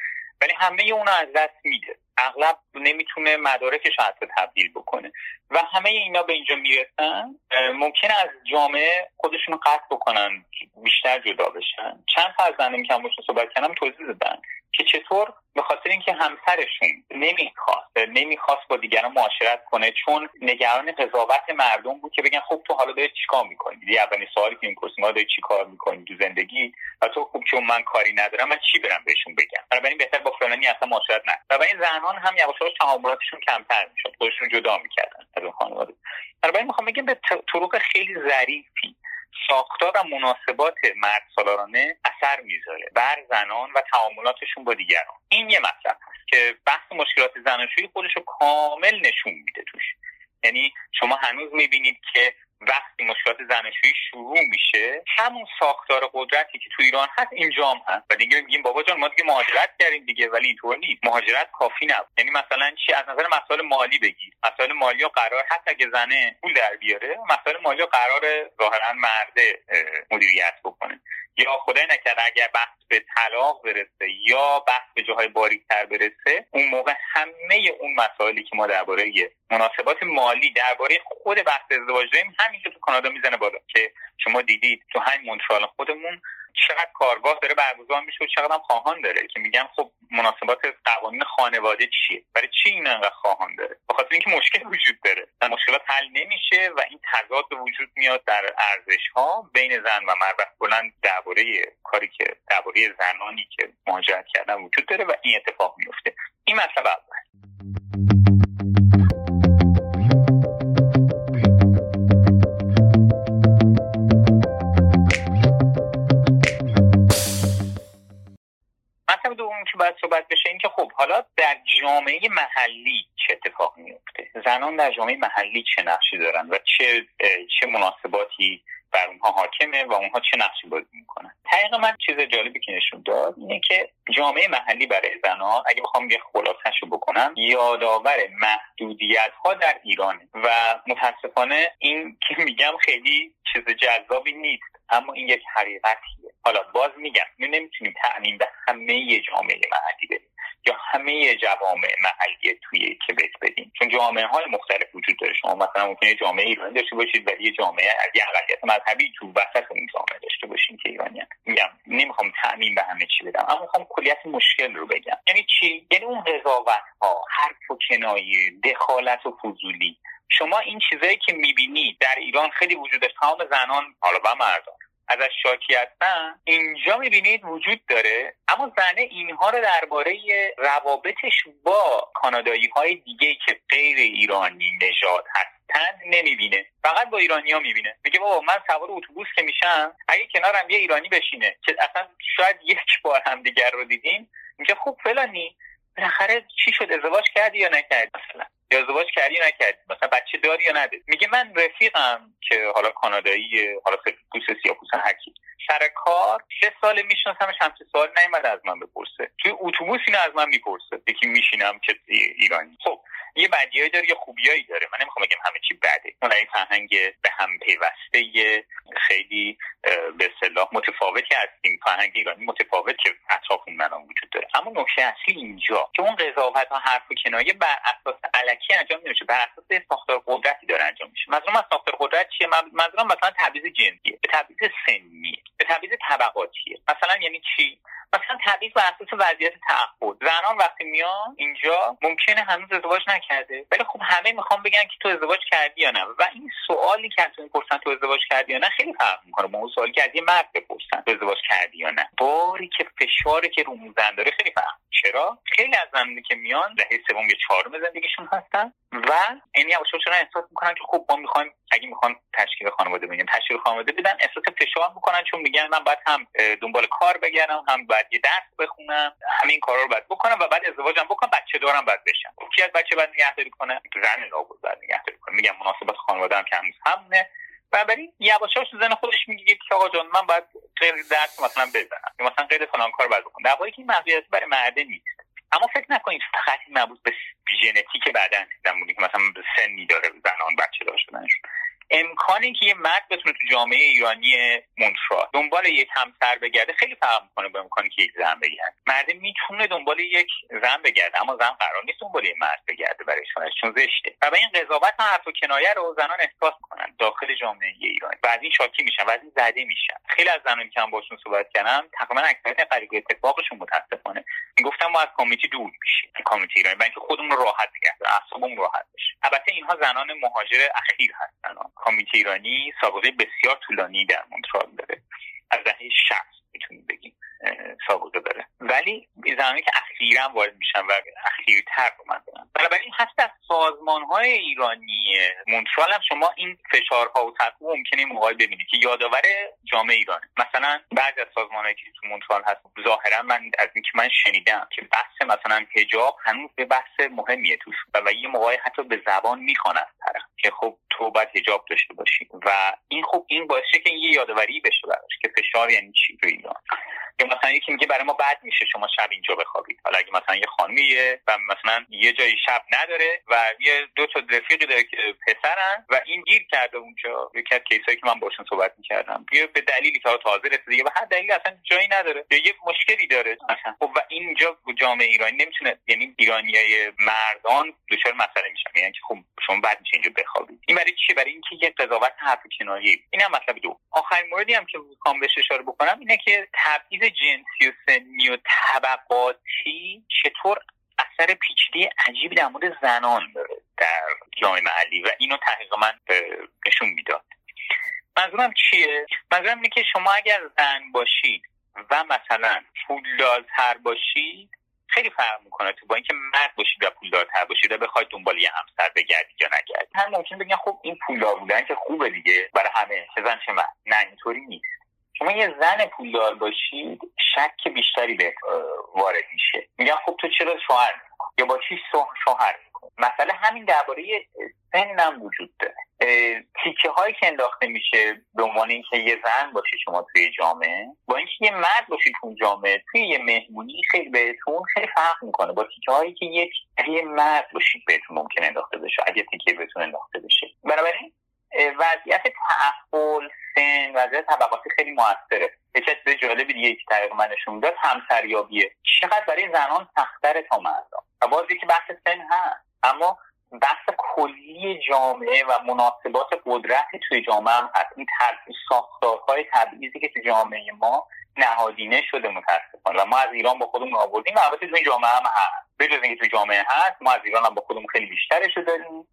ولی همه اونو از دست میده. اغلب نمی‌تونه مدارکش حتی تبدیل بکنه. و همه اینا به اینجا می‌رسن ممکنه از جامعه خودشون قطع بکنن بیشتر جدا بشن. چند تا از که همونش صحبت کردم توضیح دادن. که چطور؟ به خاطر اینکه همسرشون نمی‌خواست نمی‌خواست با دیگران معاشرت کنه چون نگران قضاوت مردم بود که بگن خب تو حالا داری چیکار می‌کنی؟ دیگه اولین سوالی که می‌پرسی ما داری چیکار می‌کنی تو زندگی؟ و تو خوب چون من کاری ندارم من چی برم بهشون بگم؟ بنابراین بهتر با فلانی اصلا معاشرت نکن. و این زنان هم یواش یواش تعاملاتشون کمتر می‌شد خودشون جدا می‌کردن از اون خانواده. بنابراین می‌خوام بگم به طرق خیلی ظریفی ساختار و مناسبات مرد سالارانه اثر می‌ذاره. بر زنان و تعاملاتشون با دیگران. این یه مطلب هست که بحث مشکلات زناشویی خودش رو کامل نشون میده توش. یعنی شما هنوز می‌بینید که وقتی مشکلات زناشویی شروع میشه همون ساختار قدرتی که تو ایران هست اینجا هم هست. و دیگه میگیم بابا جان ما دیگه مهاجرت کردیم دیگه ولی اینطور نیست. مهاجرت کافی نبود. یعنی مثلا چی؟ از نظر مسائل مالی بگیر. مسائل مالی و قرار حتی اگه زنه پول در بیاره مسائل مالی و قرار ظاهرا مرده مدیریت بکنه. یا خدای نکرده اگر بحث به طلاق برسه یا بحث به جاهای باریکتر برسه اون موقع همه اون مسائلی که ما درباره مناسبات مالی درباره خود بحث ازدواج داریم همینجا تو کانادا می‌زنه بالا که شما دیدید تو همین مونترال خودمون چقدر کارگاه داره برگزار میشه و چقدر هم خواهان داره که میگن خب مناسبات قوانین خانواده چیه؟ برای چی این انقدر خواهان داره؟ بخاطر اینکه مشکل وجود داره. و مشکلات حل نمیشه و این تضاد وجود میاد در ارزش ها بین زن و مرد. بلند درباره کاری که درباره زنانی که مهاجرت کردن وجود داره و این اتفاق میفته این مطلب اول. جامعه محلی چه اتفاق میفته زنان در جامعه محلی چه نقشی دارن و چه چه مناسباتی بر اونها حاکمه و اونها چه نقشی بازی می‌کنن؟ حقیقا من چیز جالبی که نشون داد اینه که جامعه محلی برای زنان اگه بخوام یه خلاصش رو بکنم یادآور محدودیت ها در ایرانه و متاسفانه این که میگم خیلی چیز جذابی نیست اما این یک حقیقتیه. حالا باز میگم ما نمی‌تونیم تعمین به همه جامعه محلی بدیم یا همه جوامع محلی توی کبک بدیم چون جامعه های مختلف وجود داره. شما مثلا ممکنه جامعه ایرانی داشته باشید ولی جامعه از یه اقلیت مذهبی تو وسط اون جامعه داشته باشین که ایرانیان میگم نمی‌خوام تعمین به همه چی بدم اما می‌خوام کلیت مشکل رو بگم. یعنی چی؟ یعنی اون قضاوت ها حرف و کنایه دخالت و فضولی. شما این چیزایی که می‌بینید در ایران خیلی وجود داره. تمام زنان حالا و مردان ازش شاکی هستن اینجا می‌بینید وجود داره. اما زنه اینها رو درباره روابطش با کانادایی های دیگه که غیر ایرانی نژاد هستند نمی‌بینه. فقط با ایرانی ها می‌بینه. میگه بابا من سوار اتوبوس که میشم اگه کنارم یه ایرانی بشینه که اصلا شاید یک بار هم دیگر رو دیدیم. میگه خب فلانی بالاخره چی شد ازدواج کردی یا نکردی؟ مثلا یا ازدواج کردی نکردی؟ مثلا بچه داری یا نداری؟ میگه من رفیقم که حالا کانادایی حالا سفید پوست سیاپوس هرکی سر کار سه سال میشناسمش همچه سوال نیومده از من بپرسه. توی اتوبوس اینو از من می‌پرسه. یکی میشینم که ایرانی. خب یه بدیایی داره یه خوبیایی داره. من نمی‌خوام بگم همه چی بده. اون این فرهنگ به هم پیوسته خیلی به اصطلاح متفاوتی هستیم. فرهنگ ایرانی متفاوت که اطرافون من وجود داره. اما نکته اصلی اینجا که اون قضاوت ها حرف و کنایه بر اساس علکی انجام نمیشه بر اساس ساختار قدرتی داره انجام میشه. مثلا از ساختار قدرت چیه؟ منظورم مثلا تبعیض جنسیه. به تبعیض سنی. به تبعیض طبقاتیه. مثلا یعنی چی؟ مثلا تبعیض بر اساس وضعیت تعهد. زنان وقتی میان اینجا ممکنه هنوز ازدواج نکرده. ولی خب همه می‌خوام بگن که تو ازدواج کردی یا نه. و این سوالی که از می‌پرسن تو ازدواج کردی یا نه خیلی فرق می‌کنه. با اون سوالی که از یه مرد بپرسن تو ازدواج کردی یا نه. باری که فشاری که رو زن داره خیلی فرق چرا؟ خیلی از زنانی که میان دهه سوم یا چهارم زندگیشون هستن و این یواشاشون احساس می‌کنن که خب ما می‌خوایم اگه می‌خوان تشکیل خانواده بگن تشکیل خانواده بدن احساس فشار می‌کنن چون میگن من باید هم دنبال کار بگردم هم باید یه درس بخونم همین کارا رو باید بکنم و بعد ازدواجم بکنم بچه دارم باید بشم. کی از بچه باید نگهداری کنه؟ زن لابد باید نگهداری کنه. میگم مناسبت خانواده هم که هنوز همونه. بنابراین یواشاش زن خودش میگه که آقا جان من باید غیر درس مثلا بزنم مثلا غیر فلان کار باید بکنم. در که این مسئولیت برای مرده نیست. اما فکر نکنید فقط مربوط به ژنتیک بدن زمانی که مثلا سنی داره زنان بچه دار شدنشون. امکانی که یه مرد بتونه تو جامعه ایرانی مونترا دنبال یک همسر بگرده خیلی فرق می‌کنه به امکانی که یک زن بگرده. مرد می‌تونه دنبال یک زن بگرده اما زن قرار نیست دنبال یک مرد بگرده برای چون زشته. و به این قضاوت هم حرف و کنایه رو زنان احساس کنن داخل جامعه ایرانی. و از این شاکی میشن و از این زده میشن. خیلی از زنانی که هم باشون صحبت کردم تقریبا اکثریت قریب اتفاقشون متاسفانه می‌گفتم ما از کامیتی دور میشیم کامیتی ایرانی. برای خودمون رو راحت نگه اعصابمون راحت بشه. البته اینها زنان مهاجر اخیر هستن. کامیته ایرانی سابقه بسیار طولانی در مونترال داره. از دهه 60 می‌تونیم بگیم سابقه داره. ولی زمانی که اخیرا وارد میشن و اخیرتر دارم. بنابراین حتی از سازمان های ایرانی مونترال هم شما این فشارها و تحقیق ممکنه موقعی ببینید که یادآور جامعه ایران. مثلا بعضی از سازمان که تو مونترال هست ظاهرا من از اینکه من شنیدم که بحث مثلا حجاب هنوز به بحث مهمیه توش و, و یه موقعی حتی به زبان می‌خوان از طرف که خب تو باید حجاب داشته باشی. و این خب این باعث که یه یادآوری بشه براش که فشار یعنی چی تو ایران. که مثلا یکی میگه برای ما بد میشه شما شب اینجا بخوابید حالا اگه مثلا یه خانمیه و مثلا یه جایی شب نداره و یه دو تا رفیقی داره که پسرن و این گیر کرده اونجا یکی از کیسایی که من باشون صحبت می‌کردم. بیا به دلیلی که تازه رسیده و هر دلیلی اصلا جایی نداره. یا یه مشکلی داره. مثلا خب و اینجا جامعه ایرانی نمی‌تونه یعنی ایرانیای مردان دچار مسئله میشن. یعنی که خب شما بعد میشه اینجا بخوابید این برای چی؟ برای اینکه یه قضاوت حرف کنایه این هم مطلب دو. آخرین موردی هم که می‌خوام بهش اشاره بکنم اینه که تبعیض جنسی و سنی و طبقاتی چطور اثر پیچیده عجیبی در مورد زنان داره در جامعه محلی و اینو تحقیق من نشون می‌داد. منظورم چیه؟ منظورم اینه که شما اگر زن باشید و مثلا پولدارتر باشید خیلی فرق می‌کنه تو با اینکه مرد باشید و پولدارتر باشید و بخواید دنبال یه همسر بگردید یا نگردید. هم ممکن بگن خب این پولدار بودن که خوبه دیگه برای همه چه زن چه من نه اینطوری نیست. شما یه زن پولدار باشید شک بیشتری به وارد میشه. میگن خب تو چرا شوهر یا با چی شوهر مسئله همین درباره سنم وجود داره. تیکه هایی که انداخته میشه به عنوان اینکه یه زن باشه شما توی جامعه با اینکه یه مرد باشید تو جامعه توی یه مهمونی خیلی بهتون خیلی فرق می‌کنه. با تیکه هایی که یه مرد باشید بهتون ممکن انداخته بشه اگه تیکه بهتون انداخته بشه. بنابراین وضعیت تحول سن وضعیت طبقاتی خیلی موثره. یه چیز جالبی دیگه که طریق من داد همسریابیه. چقدر برای زنان سختره تا مردان و باز که بحث سن هست. اما بحث کلی جامعه و مناسبات قدرت توی جامعه هم هست. این ساختارهای تبعیضی که توی جامعه ما نهادینه شده متاسفانه. و ما از ایران با خودمون آوردیم. و البته تو این جامعه هم هست. بجز اینکه تو جامعه هست ما از ایران هم با خودمون خیلی بیشترش داریم.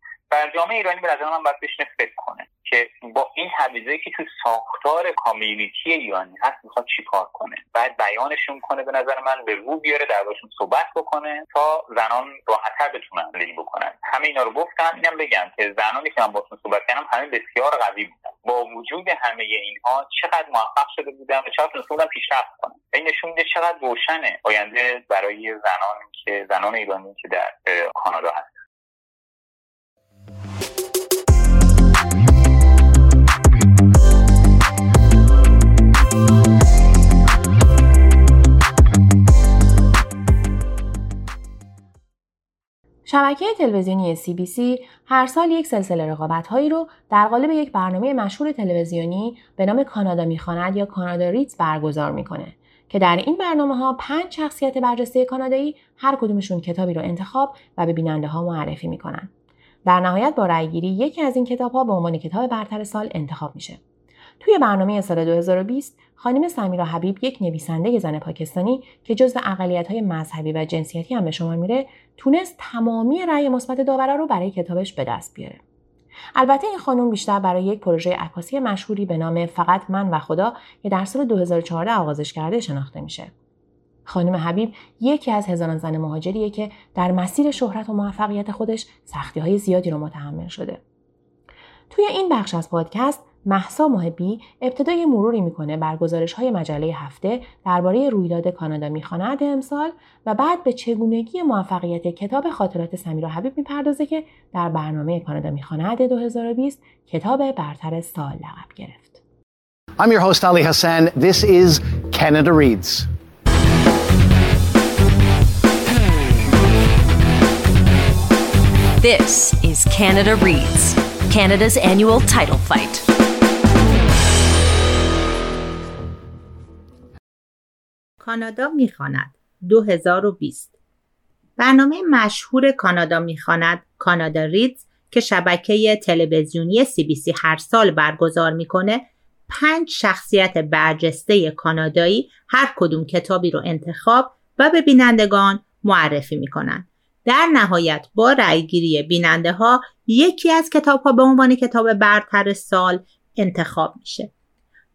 جامعه ایرانی به نظر من باید بشینه فکر کنه که با این حویزهایی که تو ساختار کامیونیتی ایرانی هست می‌خواد چیکار کنه. بعد بیانشون کنه به نظر من به رو بیاره دربارشون صحبت بکنه تا زنان راحتتر بتونن زندگی بکنن. همه اینا رو گفتم اینم بگم که زنانی که من باشون صحبت کردم همه بسیار قوی بودن. با وجود همه اینها چقدر موفق شده بودن و چقدر تونسته پیشرفت کنن. این نشون میده چقدر روشنه آینده برای زنان که زنان ایرانی که در کانادا هست شبکه تلویزیونی CBC هر سال یک سلسله رقابت هایی رو در قالب یک برنامه مشهور تلویزیونی به نام کانادا می‌خواند یا کانادا ریتز برگزار می‌کنه که در این برنامه ها پنج شخصیت برجسته کانادایی هر کدومشون کتابی رو انتخاب و به بیننده ها معرفی می‌کنن. در نهایت با رأیگیری یکی از این کتاب ها به عنوان کتاب برتر سال انتخاب میشه. توی برنامه سال 2020 خانم سمیرا حبیب یک نویسنده زن پاکستانی که جزو های مذهبی و جنسیتی هم به شما میره تونست تمامی رأی مثبت داورا رو برای کتابش به دست بیاره. البته این خانم بیشتر برای یک پروژه عکاسی مشهوری به نام فقط من و خدا که در سال 2014 آغازش کرده شناخته میشه. خانم حبیب یکی از هزاران زن مهاجریه که در مسیر شهرت و موفقیت خودش سختی های زیادی رو متحمل شده. توی این بخش از پادکست محسا محبی ابتدای مروری می‌کنه بر گزارش های مجله هفته درباره رویداد کانادا می‌خواند امسال و بعد به چگونگی موفقیت کتاب خاطرات سمیرا حبیب می‌پردازه که در برنامه کانادا می‌خواند 2020 کتاب برتر سال لقب گرفت. I'm your host Ali Hassan. This is Canada Reads. This is Canada Reads, Canada's annual title fight. کانادا می‌خواند 2020 برنامه مشهور کانادا می‌خواند کانادا ریدز که شبکه تلویزیونی سی بی سی هر سال برگزار می‌کنه پنج شخصیت برجسته کانادایی هر کدوم کتابی رو انتخاب و به بینندگان معرفی می‌کنند. در نهایت با رأیگیری بیننده ها یکی از کتاب ها به عنوان کتاب برتر سال انتخاب میشه.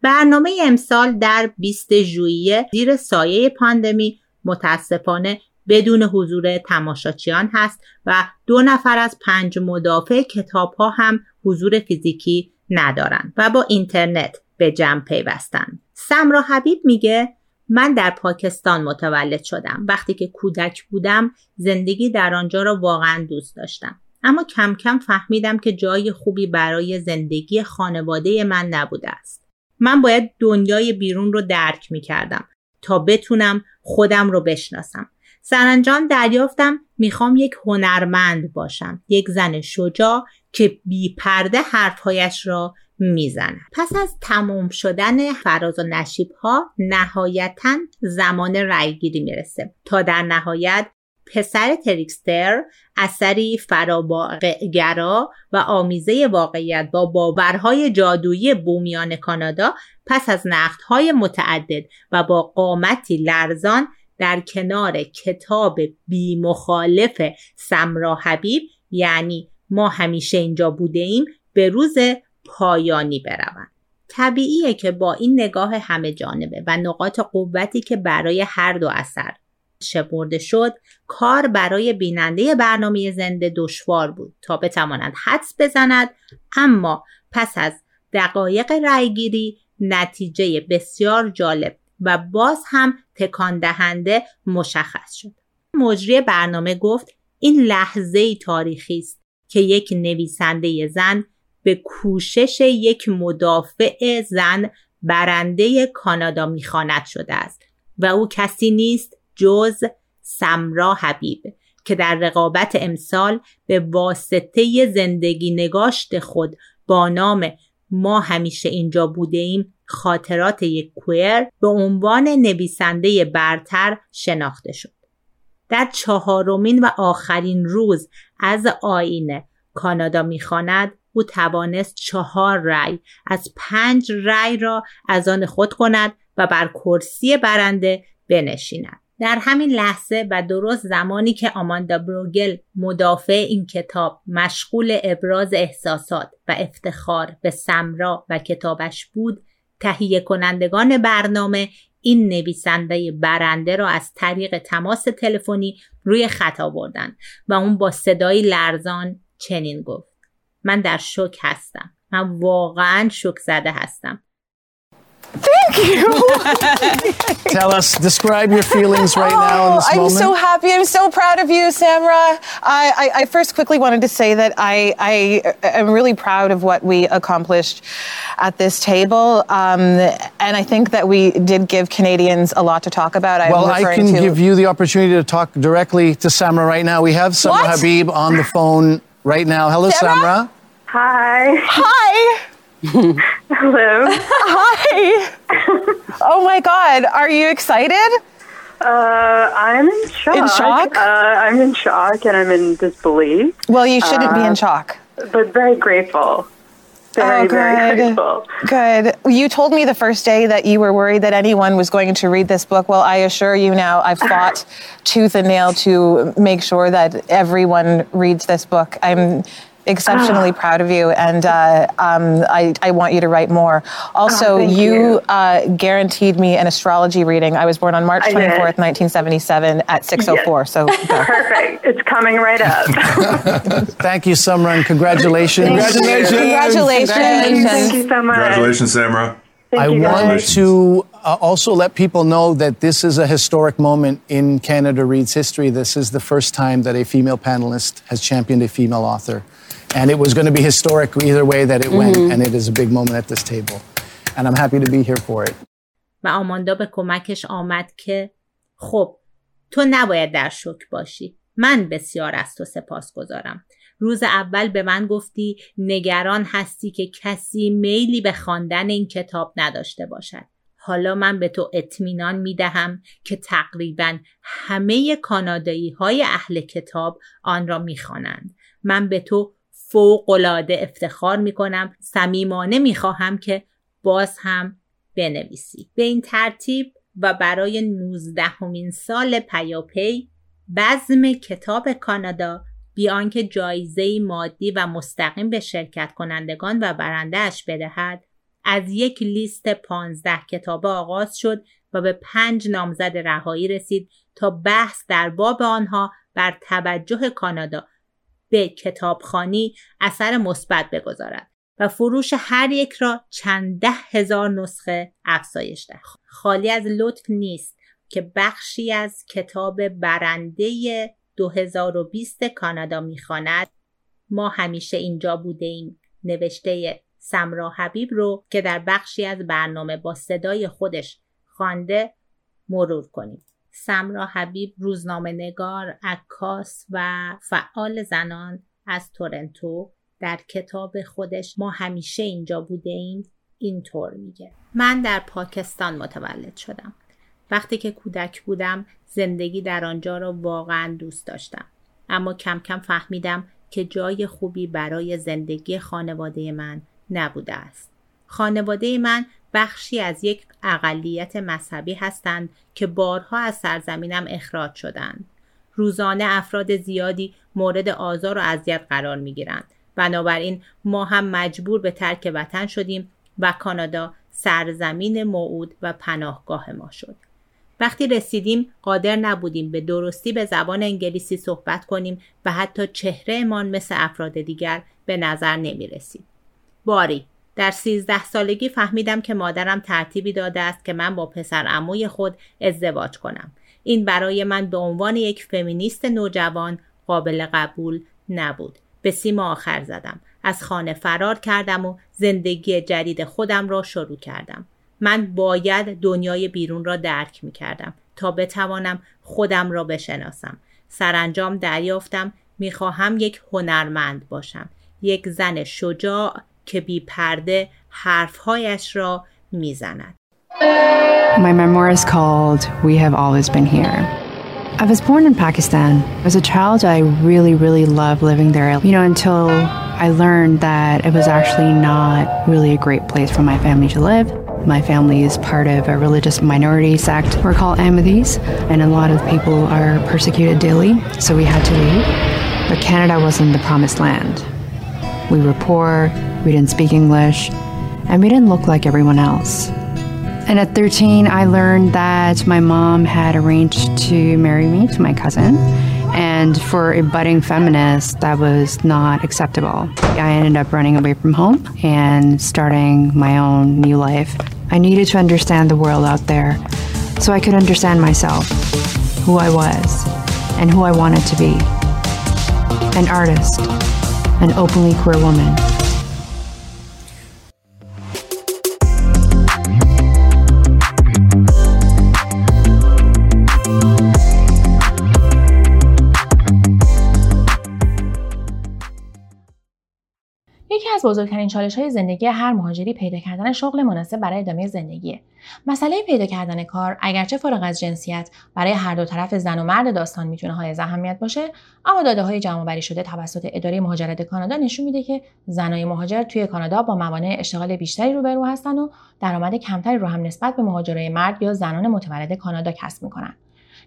برنامه امسال در 20 ژوئیه زیر سایه پاندمی متاسفانه بدون حضور تماشاچیان هست و دو نفر از پنج مدافع کتاب ها هم حضور فیزیکی ندارند و با اینترنت به جمع پیوستند. سمرا حبیب میگه من در پاکستان متولد شدم. وقتی که کودک بودم زندگی در آنجا را واقعا دوست داشتم. اما کم کم فهمیدم که جای خوبی برای زندگی خانواده من نبوده است. من باید دنیای بیرون رو درک می کردم تا بتونم خودم رو بشناسم. سرانجام دریافتم می‌خوام یک هنرمند باشم. یک زن شجاع که بی پرده حرفهایش را می‌زنه. پس از تمام شدن فراز و نشیب ها نهایتا زمان رأیگیری می‌رسه تا در نهایت پسر تریکستر اثری فراباقگرا و آمیزه واقعیت با باورهای جادویی بومیان کانادا پس از نقدهای متعدد و با قامتی لرزان در کنار کتاب بی مخالف سمرا حبیب یعنی ما همیشه اینجا بوده ایم به روز پایانی بروند. طبیعیه که با این نگاه همه جانبه و نقاط قوتی که برای هر دو اثر شمرده شد کار برای بیننده برنامه زنده دشوار بود تا بتواند حدس بزند اما پس از دقایق رأیگیری نتیجه بسیار جالب و باز هم تکان دهنده مشخص شد. مجری برنامه گفت این لحظه تاریخی است که یک نویسنده زن به کوشش یک مدافع زن برنده کانادا می‌خواند شده است و او کسی نیست جز سمرا حبیب که در رقابت امسال به واسطه زندگی نگاشت خود با نام ما همیشه اینجا بوده ایم خاطرات یک کویر به عنوان نویسنده برتر شناخته شد. در چهارمین و آخرین روز از آین کانادا می‌خواند او توانست چهار رای از پنج رای را از آن خود کند و بر کرسی برنده بنشیند در همین لحظه و درست زمانی که آماندا بروگل مدافع این کتاب مشغول ابراز احساسات و افتخار به سمرا و کتابش بود تهیه کنندگان برنامه این نویسنده برنده را از طریق تماس تلفنی روی خط آوردن و اون با صدایی لرزان چنین گفت من در شک هستم من واقعا شک زده هستم. Thank you. [laughs] Tell us, describe your feelings right oh, now in this I'm moment. so happy. I'm so proud of you, Samra. I, I, I, first quickly wanted to say that I, I am really proud of what we accomplished at this table. Um, and I think that we did give Canadians a lot to talk about. I'm well, I can to... give you the opportunity to talk directly to Samra right now. We have Samra what? Habib on the phone right now. Hello, Samra. Samra? Hi. Hi. Hello. Hi. [laughs] oh my God. Are you excited? Uh, I'm in shock. In shock? Uh, I'm in shock and I'm in disbelief. Well, you shouldn't uh, be in uh, shock. But very grateful. Very, oh, good. very grateful. Good. You told me the first day that you were worried that anyone was going to read this book. Well, I assure you now, I've fought [laughs] tooth and nail to make sure that everyone reads this book. I'm exceptionally ah. proud of you, and uh, um, I, I, want you to write more. Also, oh, you, you. Uh, guaranteed me an astrology reading. I was born on March 24th, 1977 at 6.04, yes. so [laughs] Perfect. It's coming right up. [laughs] Thank you, Samra, and congratulations. Congratulations. Congratulations. Congratulations. Thank you so much. Congratulations, Samra. I want to uh, also let people know that this is a historic moment in Canada Reads history. This is the first time that a female panelist has championed a female author. And it was going to be historic either way that it went. Mm-hmm. And it is a big moment at this table. And I'm happy to be here for it. و آماندا به کمکش آمد که خب تو نباید در شک باشی. من بسیار از تو سپاس گذارم. روز اول به من گفتی نگران هستی که کسی میلی به خواندن این کتاب نداشته باشد. حالا من به تو اطمینان می دهم که تقریبا همه کانادایی های اهل کتاب آن را می خوانند. من به تو فوقالعاده افتخار می کنم صمیمانه می خواهم که باز هم بنویسی. به این ترتیب و برای 19 همین سال پیاپی بزم کتاب کانادا بیان که جایزه مادی و مستقیم به شرکت کنندگان و برندهش بدهد از یک لیست پانزده کتاب آغاز شد و به پنج نامزد رهایی رسید تا بحث در باب آنها بر توجه کانادا به کتابخانی اثر مثبت بگذارد و فروش هر یک را چند ده هزار نسخه افزایش دهد. خالی از لطف نیست که بخشی از کتاب برنده 2020 کانادا می‌خواند. ما همیشه اینجا بوده ایم نوشته سمرا حبیب رو که در بخشی از برنامه با صدای خودش خوانده مرور کنیم. سمرا حبیب روزنامه نگار، عکاس و فعال زنان از تورنتو در کتاب خودش ما همیشه اینجا بوده ایم اینطور میگه. من در پاکستان متولد شدم. وقتی که کودک بودم زندگی در آنجا را واقعا دوست داشتم. اما کم کم فهمیدم که جای خوبی برای زندگی خانواده من نبوده است. خانواده من بخشی از یک اقلیت مذهبی هستند که بارها از سرزمینم اخراج شدند. روزانه افراد زیادی مورد آزار و اذیت قرار می گیرند. بنابراین ما هم مجبور به ترک وطن شدیم و کانادا سرزمین موعود و پناهگاه ما شد. وقتی رسیدیم قادر نبودیم به درستی به زبان انگلیسی صحبت کنیم و حتی چهرهمان مثل افراد دیگر به نظر نمی رسید. باری در سیزده سالگی فهمیدم که مادرم ترتیبی داده است که من با پسر اموی خود ازدواج کنم. این برای من به عنوان یک فمینیست نوجوان قابل قبول نبود. به سیما آخر زدم. از خانه فرار کردم و زندگی جدید خودم را شروع کردم. من باید دنیای بیرون را درک می کردم تا بتوانم خودم را بشناسم. سرانجام دریافتم می‌خواهم یک هنرمند باشم. یک زن شجاع که بی پرده حرفهایش را میزند. My memoir is called We Have Always Been Here. I was born in Pakistan. As a child, I really, really loved living there. You know, until I learned that it was actually not really a great place for my family to live. My family is part of a religious minority sect. We're called Ahmadis, and a lot of people are persecuted daily, so we had to leave. But Canada wasn't the promised land. We were poor, we didn't speak English, and we didn't look like everyone else. And at 13, I learned that my mom had arranged to marry me to my cousin. And for a budding feminist, that was not acceptable. I ended up running away from home and starting my own new life. I needed to understand the world out there so I could understand myself, who I was, and who I wanted to be. An artist, an openly queer woman. بزرگترین چالش های زندگی هر مهاجری پیدا کردن شغل مناسب برای ادامه زندگیه. مسئله پیدا کردن کار اگرچه فارغ از جنسیت برای هر دو طرف زن و مرد داستان می‌تونه های اهمیت باشه اما داده های جمع شده توسط اداره مهاجرت کانادا نشون میده که زنای مهاجر توی کانادا با موانع اشتغال بیشتری روبرو هستن و درآمد کمتری رو هم نسبت به مهاجرای مرد یا زنان متولد کانادا کسب می‌کنن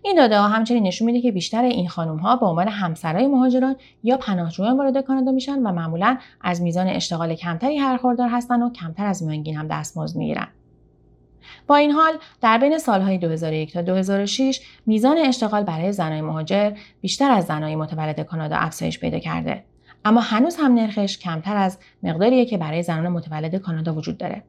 این داده ها همچنین نشون میده که بیشتر این خانم ها به عنوان همسرای مهاجران یا پناهجویان وارد کانادا میشن و معمولا از میزان اشتغال کمتری برخوردار هستن و کمتر از میانگین هم دستمزد می‌گیرن. با این حال در بین سالهای 2001 تا 2006 میزان اشتغال برای زنای مهاجر بیشتر از زنای متولد کانادا افزایش پیدا کرده. اما هنوز هم نرخش کمتر از مقداریه که برای زنان متولد کانادا وجود داره.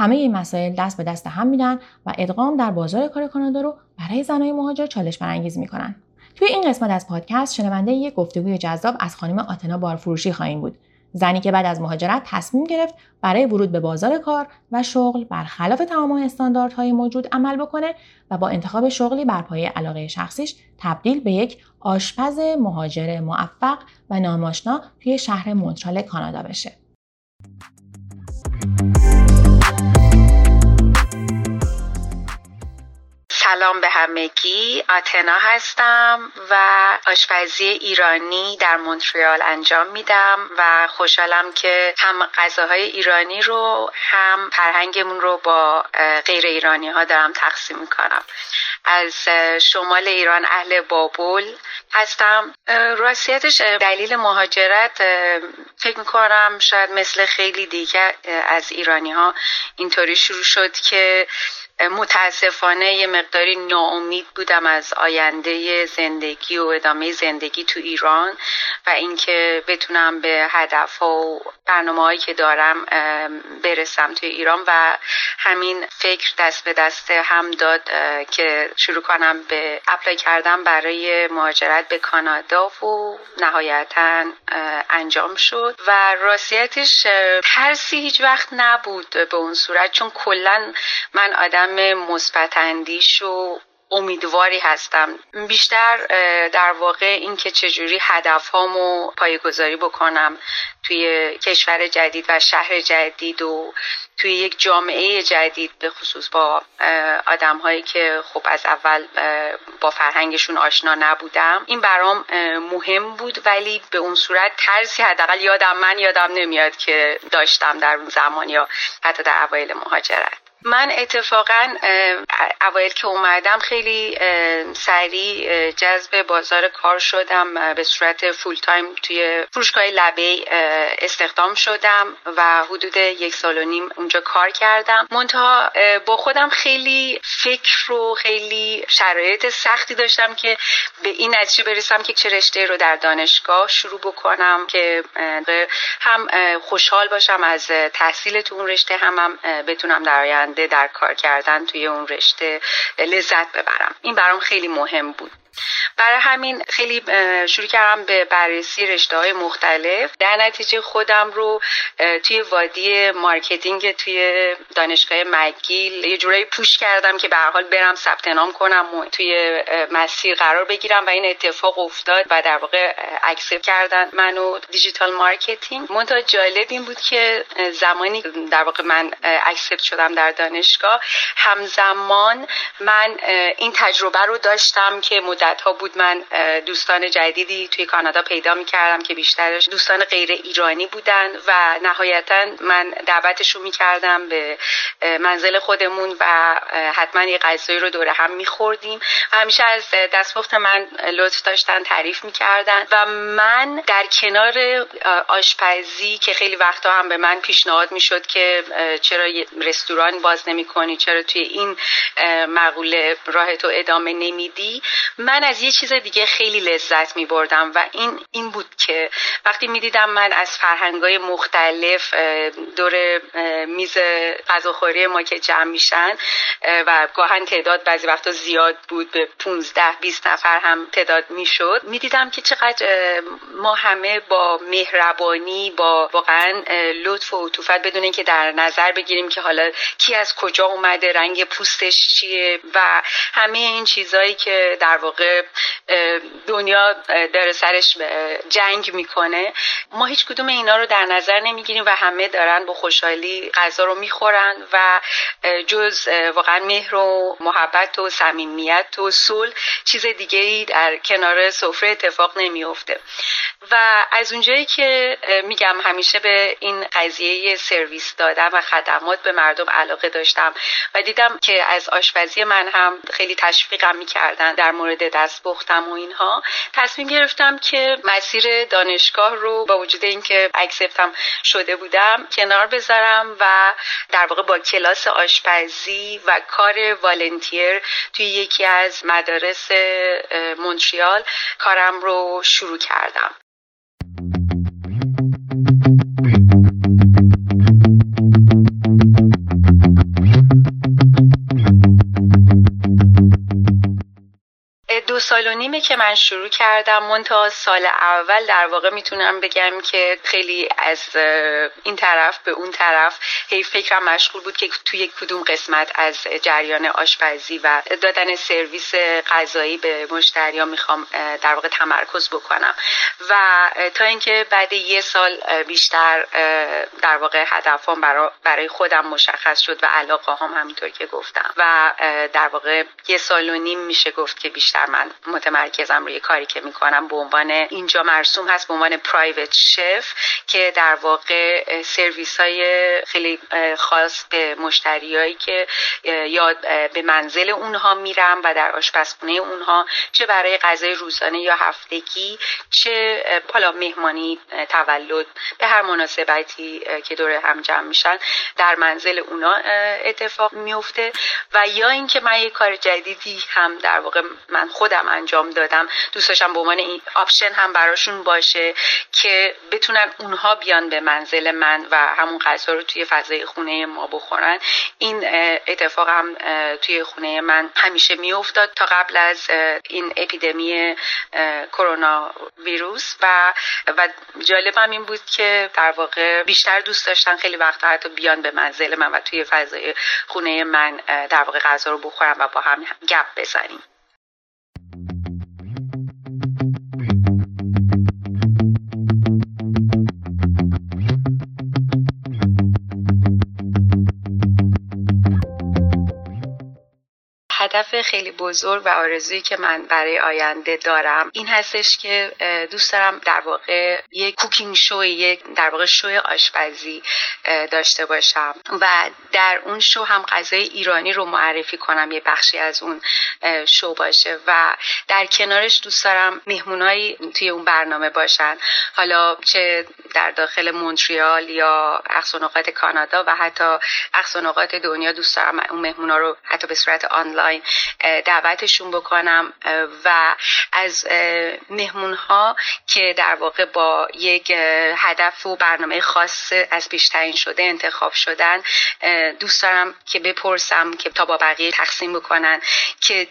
همه این مسائل دست به دست هم میدن و ادغام در بازار کار کانادا رو برای زنای مهاجر چالش برانگیز می‌کنن توی این قسمت از پادکست شنونده یک گفتگوی جذاب از خانم آتنا بارفروشی خواهیم بود زنی که بعد از مهاجرت تصمیم گرفت برای ورود به بازار کار و شغل برخلاف تمام استانداردهای موجود عمل بکنه و با انتخاب شغلی بر پایه علاقه شخصیش تبدیل به یک آشپز مهاجر موفق و ناماشنا توی شهر مونترال کانادا بشه. سلام به همگی. آتنا هستم و آشپزی ایرانی در مونتریال انجام میدم و خوشحالم که هم غذاهای ایرانی رو هم فرهنگمون رو با غیر ایرانی ها دارم تقسیم می‌کنم. از شمال ایران اهل بابل هستم. راستیتش دلیل مهاجرت فکر می‌کنم شاید مثل خیلی دیگه از ایرانی ها اینطوری شروع شد که متاسفانه یه مقداری ناامید بودم از آینده زندگی و ادامه زندگی تو ایران و اینکه بتونم به هدف و برنامه هایی که دارم برسم توی ایران و همین فکر دست به دست هم داد که شروع کنم به اپلای کردم برای مهاجرت به کانادا و نهایتا انجام شد و راستیتش ترسی هیچ وقت نبود به اون صورت چون کلا من آدم آدم مثبت اندیش و امیدواری هستم. بیشتر در واقع اینکه چجوری هدف هامو پایگذاری بکنم توی کشور جدید و شهر جدید و توی یک جامعه جدید به خصوص با آدم هایی که خب از اول با فرهنگشون آشنا نبودم. این برام مهم بود ولی به اون صورت ترسی حداقل یادم من یادم نمیاد که داشتم در اون زمان یا حتی در اوایل مهاجرت. من اتفاقا اوایل که اومدم خیلی سریع جذب بازار کار شدم به صورت فول تایم توی فروشگاه لبه استخدام شدم و حدود یک سال و نیم اونجا کار کردم. منتها با خودم خیلی فکر و خیلی شرایط سختی داشتم که به این نتیجه برسم که چه رشته رو در دانشگاه شروع بکنم که هم خوشحال باشم از تحصیل تو اون رشته هم, هم بتونم در آینده در کار کردن توی اون رشته لذت ببرم. این برام خیلی مهم بود. برای همین خیلی شروع کردم به بررسی رشته های مختلف. در نتیجه خودم رو توی وادی marketing توی دانشگاه مگیل یه جورایی push کردم که به حال برم ثبت نام کنم و توی مسیر قرار بگیرم و این اتفاق افتاد و در واقع accept کردن منو digital marketing منتها جالب این بود که زمانی در واقع من accept شدم در دانشگاه همزمان من این تجربه رو داشتم که مدت ها بود من دوستان جدیدی توی کانادا پیدا می‌کردم که بیشترش دوستان غیر ایرانی بودن و نهایتا من دعوتشون می‌کردم به منزل خودمون و حتما یه غذایی رو دوره هم میخوردیم. همیشه از دستپخت من لطف داشتن تعریف می‌کردن و من در کنار آشپزی که خیلی وقتا هم به من پیشنهاد می‌شد که چرا رستوران باز نمی کنی چرا توی این مقوله راه تو ادامه نمیدی از یه چیز دیگه خیلی لذت می بردم و این این بود که وقتی می‌دیدم من از فرهنگای مختلف دور میز غذاخوری ما که جمع میشن و گاهن تعداد بعضی وقتا زیاد بود به 15 20 نفر هم تعداد می‌شد می‌دیدم که چقدر ما همه با مهربانی با واقعا لطف و عطوفت بدون اینکه در نظر بگیریم که حالا کی از کجا اومده رنگ پوستش چیه و همه این چیزهایی که در واقع دنیا داره سرش جنگ می‌کنه. ما هیچ کدوم اینا رو در نظر نمی‌گیریم و همه دارن با خوشحالی غذا رو می‌خورن و جز واقعا مهر و محبت و صمیمیت و صلح چیز دیگه ای در کنار سفره اتفاق نمیافته. و از اونجایی که میگم همیشه به این قضیه سرویس دادن و خدمات به مردم علاقه داشتم و دیدم که از آشپزی من هم خیلی تشویقم می‌کردن در مورد دست بختم و اینها تصمیم گرفتم که مسیر دانشگاه رو با وجود اینکه اکسپتم شده بودم کنار بذارم و در واقع با کلاس آشپزی و کار والنتیر توی یکی از مدارس مونتریال کارم رو شروع کردم. سال و نیمه که من شروع کردم منتها سال اول در واقع می‌تونم بگم که خیلی از این طرف به اون طرف هی فکرم مشغول بود که توی کدوم قسمت از جریان آشپزی و دادن سرویس غذایی به مشتریا می‌خوام در واقع تمرکز بکنم. و تا اینکه بعد یه سال بیشتر در واقع هدفم برای خودم مشخص شد و علاقه هم همینطور که گفتم. و در واقع یه سال و نیم میشه گفت که بیشتر من متمرکزم روی کاری که می‌کنم به عنوان اینجا مرسوم هست به عنوان پرایوت شف که در واقع سرویس های خیلی خاص به مشتریایی که یا به منزل اونها میرم و در آشپزخونه اونها چه برای غذای روزانه یا هفتگی چه حالا مهمانی تولد به هر مناسبتی که دور هم جمع میشن در منزل اونا اتفاق میفته و یا اینکه من یه کار جدیدی هم در واقع من خودم انجام دادم. دوست داشتم به عنوان این آپشن هم براشون باشه که بتونن اونها بیان به منزل من و همون غذا رو توی فضای خونه ما بخورن. این اتفاق هم توی خونه من همیشه میافتاد تا قبل از این اپیدمی کرونا ویروس و و جالبم این بود که در واقع بیشتر دوست داشتن خیلی وقتا حتی بیان به منزل من و توی فضای خونه من در واقع غذا رو بخورم و با هم گپ بزنیم. خیلی بزرگ و آرزویی که من برای آینده دارم این هستش که دوست دارم در واقع یک کوکینگ شو یک در واقع شو آشپزی داشته باشم و در اون شو هم غذای ایرانی رو معرفی کنم یه بخشی از اون شو باشه و در کنارش دوست دارم مهمونایی توی اون برنامه باشن. حالا چه در داخل مونتریال یا اقصانقات کانادا و حتی اقصانقات دنیا دوست دارم اون مهمونا رو حتی به صورت آنلاین دعوتشون بکنم و از مهمون ها که در واقع با یک هدف و برنامه خاص از پیش تعیین شده انتخاب شدن دوست دارم که بپرسم که تا با بقیه تقسیم بکنن که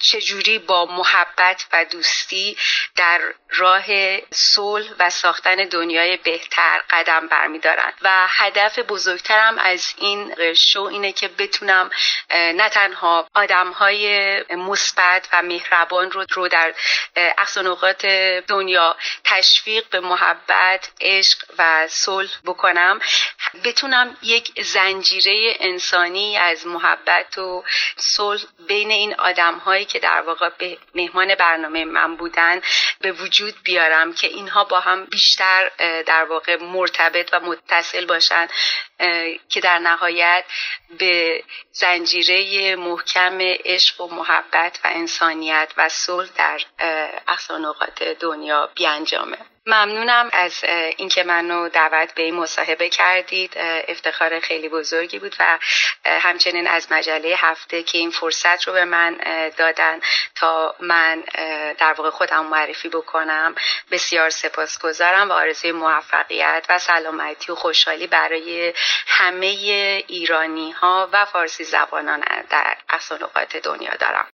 چجوری با محبت و دوستی در راه صلح و ساختن دنیای بهتر قدم برمیدارن و هدف بزرگترم از این شو اینه که بتونم نه تنها آدم های مثبت و مهربان رو, رو در اقصانقات دنیا تشویق به محبت عشق و صلح بکنم. بتونم یک زنجیره انسانی از محبت و صلح بین این آدم هایی که در واقع به مهمان برنامه من بودن به وجود بیارم که اینها با هم بیشتر در واقع مرتبط و متصل باشن که در نهایت به زنجیره محکم عشق و محبت و انسانیت و صلح در اقصانقات دنیا بیانجامه. ممنونم از اینکه منو دعوت به این مصاحبه کردید. افتخار خیلی بزرگی بود و همچنین از مجله هفته که این فرصت رو به من دادن تا من در واقع خودم معرفی بکنم بسیار سپاسگزارم و آرزوی موفقیت و سلامتی و خوشحالی برای همه ایرانی ها و فارسی زبانان در اقصانقات دنیا دارم.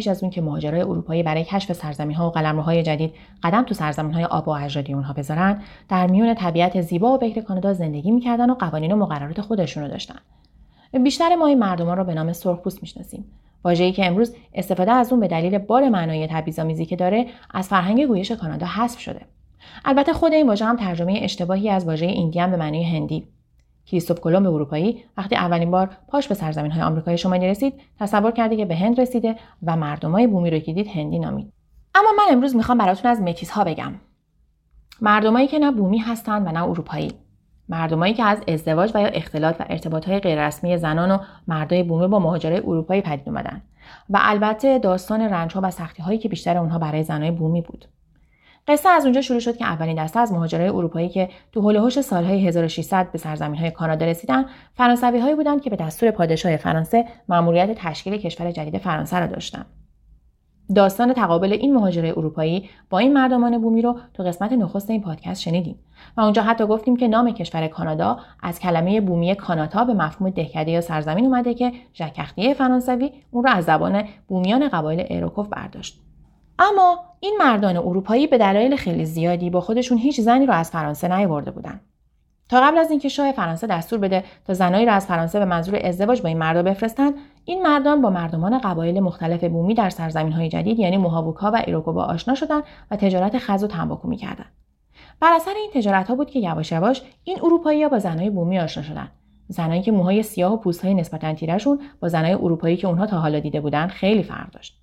پیش از اون که مهاجرای اروپایی برای کشف سرزمین‌ها و قلمروهای جدید قدم تو سرزمین‌های آب و اجدادی اونها بذارن در میون طبیعت زیبا و بکر کانادا زندگی می‌کردن و قوانین و مقررات خودشونو داشتن. بیشتر ما این مردمان رو به نام سرخپوست می‌شناسیم. واژه‌ای که امروز استفاده از اون به دلیل بار معنای تبعیض‌آمیزی که داره از فرهنگ گویش کانادا حذف شده. البته خود این واژه هم ترجمه اشتباهی از واژه ایندیان به معنای هندی. کریستوف کلمب اروپایی وقتی اولین بار پاش به سرزمین های آمریکای شمالی رسید تصور کرده که به هند رسیده و مردمای بومی رو که دید هندی نامید. اما من امروز می‌خوام براتون از متیس ها بگم. مردمایی که نه بومی هستند و نه اروپایی. مردمایی که از ازدواج و یا اختلاط و ارتباط های غیررسمی زنان و مردای بومی با مهاجرای اروپایی پدید اومدن. و البته داستان رنج ها و سختی هایی که بیشتر اونها برای زنای بومی بود. قصه از اونجا شروع شد که اولین دسته از مهاجرای اروپایی که تو هوش سالهای 1600 به سرزمین‌های کانادا رسیدن فرانسوی‌هایی بودند که به دستور پادشاه فرانسه مأموریت تشکیل کشور جدید فرانسه را داشتند. داستان تقابل این مهاجرای اروپایی با این مردمان بومی رو تو قسمت نخست این پادکست شنیدیم و اونجا حتی گفتیم که نام کشور کانادا از کلمه بومی کاناتا به مفهوم دهکده یا سرزمین اومده که ژکختیه فرانسوی اون رو از زبان بومیان قبایل ایروکوف برداشت اما این مردان اروپایی به دلایل خیلی زیادی با خودشون هیچ زنی رو از فرانسه نیاورده بودن. تا قبل از اینکه شاه فرانسه دستور بده تا زنایی را از فرانسه به منظور ازدواج با این مردا بفرستند این مردان با مردمان قبایل مختلف بومی در سرزمین های جدید یعنی موهاووکا و ایروکوبا آشنا شدند و تجارت خز و تنباکو می‌کردند. بر اثر این تجارت ها بود که یواش یواش این اروپایی ها با زنهای بومی آشنا شدند. زنایی که موهای سیاه و پوست های نسبتا تیرشون با زنای اروپایی که اونها تا حالا دیده بودند خیلی فرق داشت.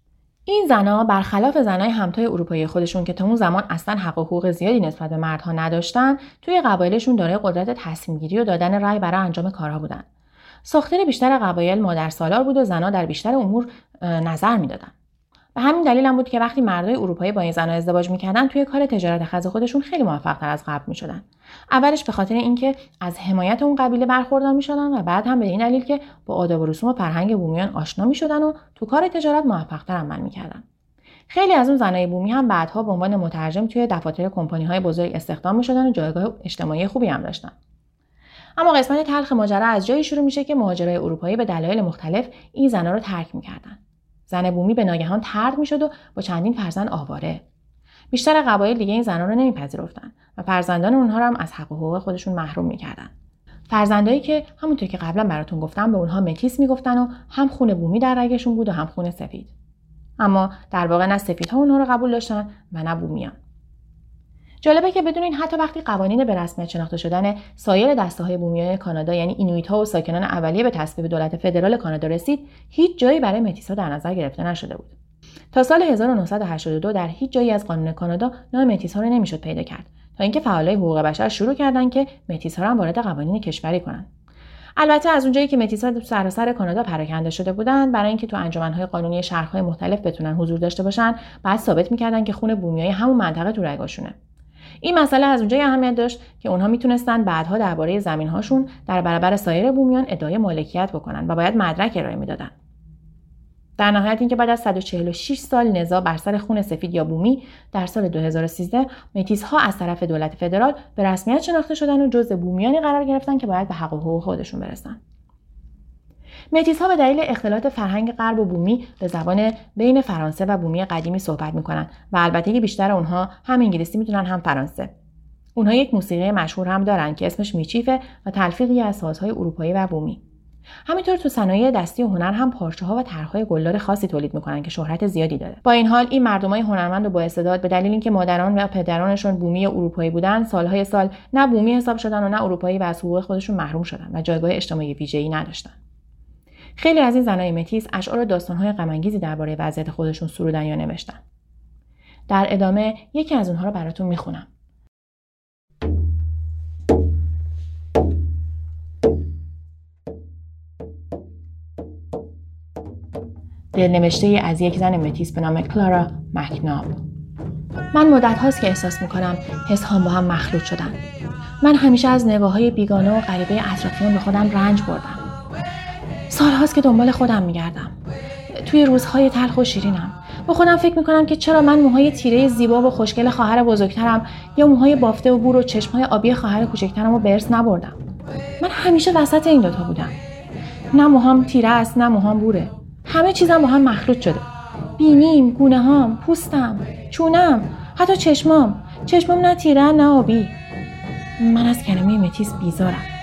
این زنها برخلاف زنای همتای اروپایی خودشون که تا اون زمان اصلا حق و حقوق زیادی نسبت به مردها نداشتن توی قبایلشون دارای قدرت تصمیمگیری و دادن رأی برای انجام کارها بودن. ساختار بیشتر قبایل مادر سالار بود و زنها در بیشتر امور نظر می‌دادن. به همین دلیل هم بود که وقتی مردای اروپایی با این زنها ازدواج می‌کردن توی کار تجارت خز خودشون خیلی موفقتر از قبل می‌شدن. اولش به خاطر اینکه از حمایت اون قبیله برخوردار می‌شدن و بعد هم به این دلیل که با آداب و رسوم و فرهنگ بومیان آشنا می‌شدن و تو کار تجارت موفقتر عمل می‌کردن. خیلی از اون زنای بومی هم بعدها به عنوان مترجم توی دفاتر کمپانی های بزرگ استخدام می‌شدن و جایگاه اجتماعی خوبی هم داشتن. اما قسمت تلخ ماجرا از جایی شروع میشه که مهاجرای اروپایی به دلایل مختلف این زنها رو ترک می‌کردن. زن بومی به ناگهان ترد می‌شد و با چندین فرزند آواره. بیشتر قبایل دیگه این زنان رو نمیپذیرفتن و فرزندان اونها رو هم از حق و حقوق خودشون محروم می‌کردن. فرزندایی که همونطور که قبلا براتون گفتم به اونها متیس می‌گفتن و هم خون بومی در رگشون بود و هم خون سفید. اما در واقع نه سفیدها اونها رو قبول داشتن و نه بومیان. جالبه که بدونین حتی وقتی قوانین به رسمیت شناخته شدن سایر دسته های بومیای کانادا یعنی اینویت ها و ساکنان اولیه به تصویب دولت فدرال کانادا رسید هیچ جایی برای متیسا در نظر گرفته نشده بود. تا سال 1982 در هیچ جایی از قانون کانادا نام متیس ها رو نمی‌شد پیدا کرد. تا اینکه فعالای حقوق بشر شروع کردند که متیس ها را وارد قوانین کشوری کنند البته از اونجایی که متیس ها سراسر کانادا پراکنده شده بودند برای اینکه تو انجمنهای قانونی شهرهای مختلف بتونن حضور داشته باشن بعد ثابت می‌کردن که خون بومیای همون منطقه تو رگاشونه. این مسئله از اونجای اهمیت داشت که اونها می‌تونستند بعدها درباره زمینهاشون در برابر سایر بومیان ادعای مالکیت بکنن و باید مدرک ارائه می‌دادن در نهایت اینکه بعد از 146 سال نزاع بر سر خون سفید یا بومی در سال 2013 متیس ها از طرف دولت فدرال به رسمیت شناخته شدن و جزء بومیانی قرار گرفتن که باید به حق و حقوق خودشون برسن. متیس ها به دلیل اختلاط فرهنگ غرب و بومی به زبان بین فرانسه و بومی قدیمی صحبت می‌کنن و البته که بیشتر اونها هم انگلیسی می‌تونن هم فرانسه. اونها یک موسیقی مشهور هم دارن که اسمش میچیفه و تلفیقی از سازهای اروپایی و بومی. همینطور تو صنایع دستی و هنر هم پارچه ها و طرحهای گلدار خاصی تولید می‌کنن که شهرت زیادی داره با این حال این مردمای هنرمند و با استعداد به دلیل اینکه مادران و پدرانشون بومی اروپایی بودن سالهای سال نه بومی حساب شدن و نه اروپایی و از حقوق خودشون محروم شدن و جایگاه اجتماعی ویژه‌ای نداشتن خیلی از این زنای متیس اشعار و داستانهای غمانگیزی درباره وضعیت خودشون سرودن یا نوشتن. در ادامه یکی از اونها رو براتون می‌خونم. دلنوشته از یک زن متیس به نام کلارا مکناب. من مدت هاست که احساس می‌کنم حس هم با هم مخلوط شدن. من همیشه از نگاه های بیگانه و غریبه اطرافیان به خودم رنج بردم. سال هاست که دنبال خودم میگردم. توی روزهای تلخ و شیرینم. با خودم فکر می‌کنم که چرا من موهای تیره زیبا و خوشگل خواهر بزرگترم یا موهای بافته و بور و چشمهای آبی خواهر کوچکترم رو برس نبردم. من همیشه وسط این دوتا بودم. نه موهام تیره است نه موهام بوره. همه چیزم با هم مخلوط شده. بینیم گونه هام پوستم چونم حتی چشمام. چشمام نه تیره نه آبی. من از کلمه متیس بیزارم.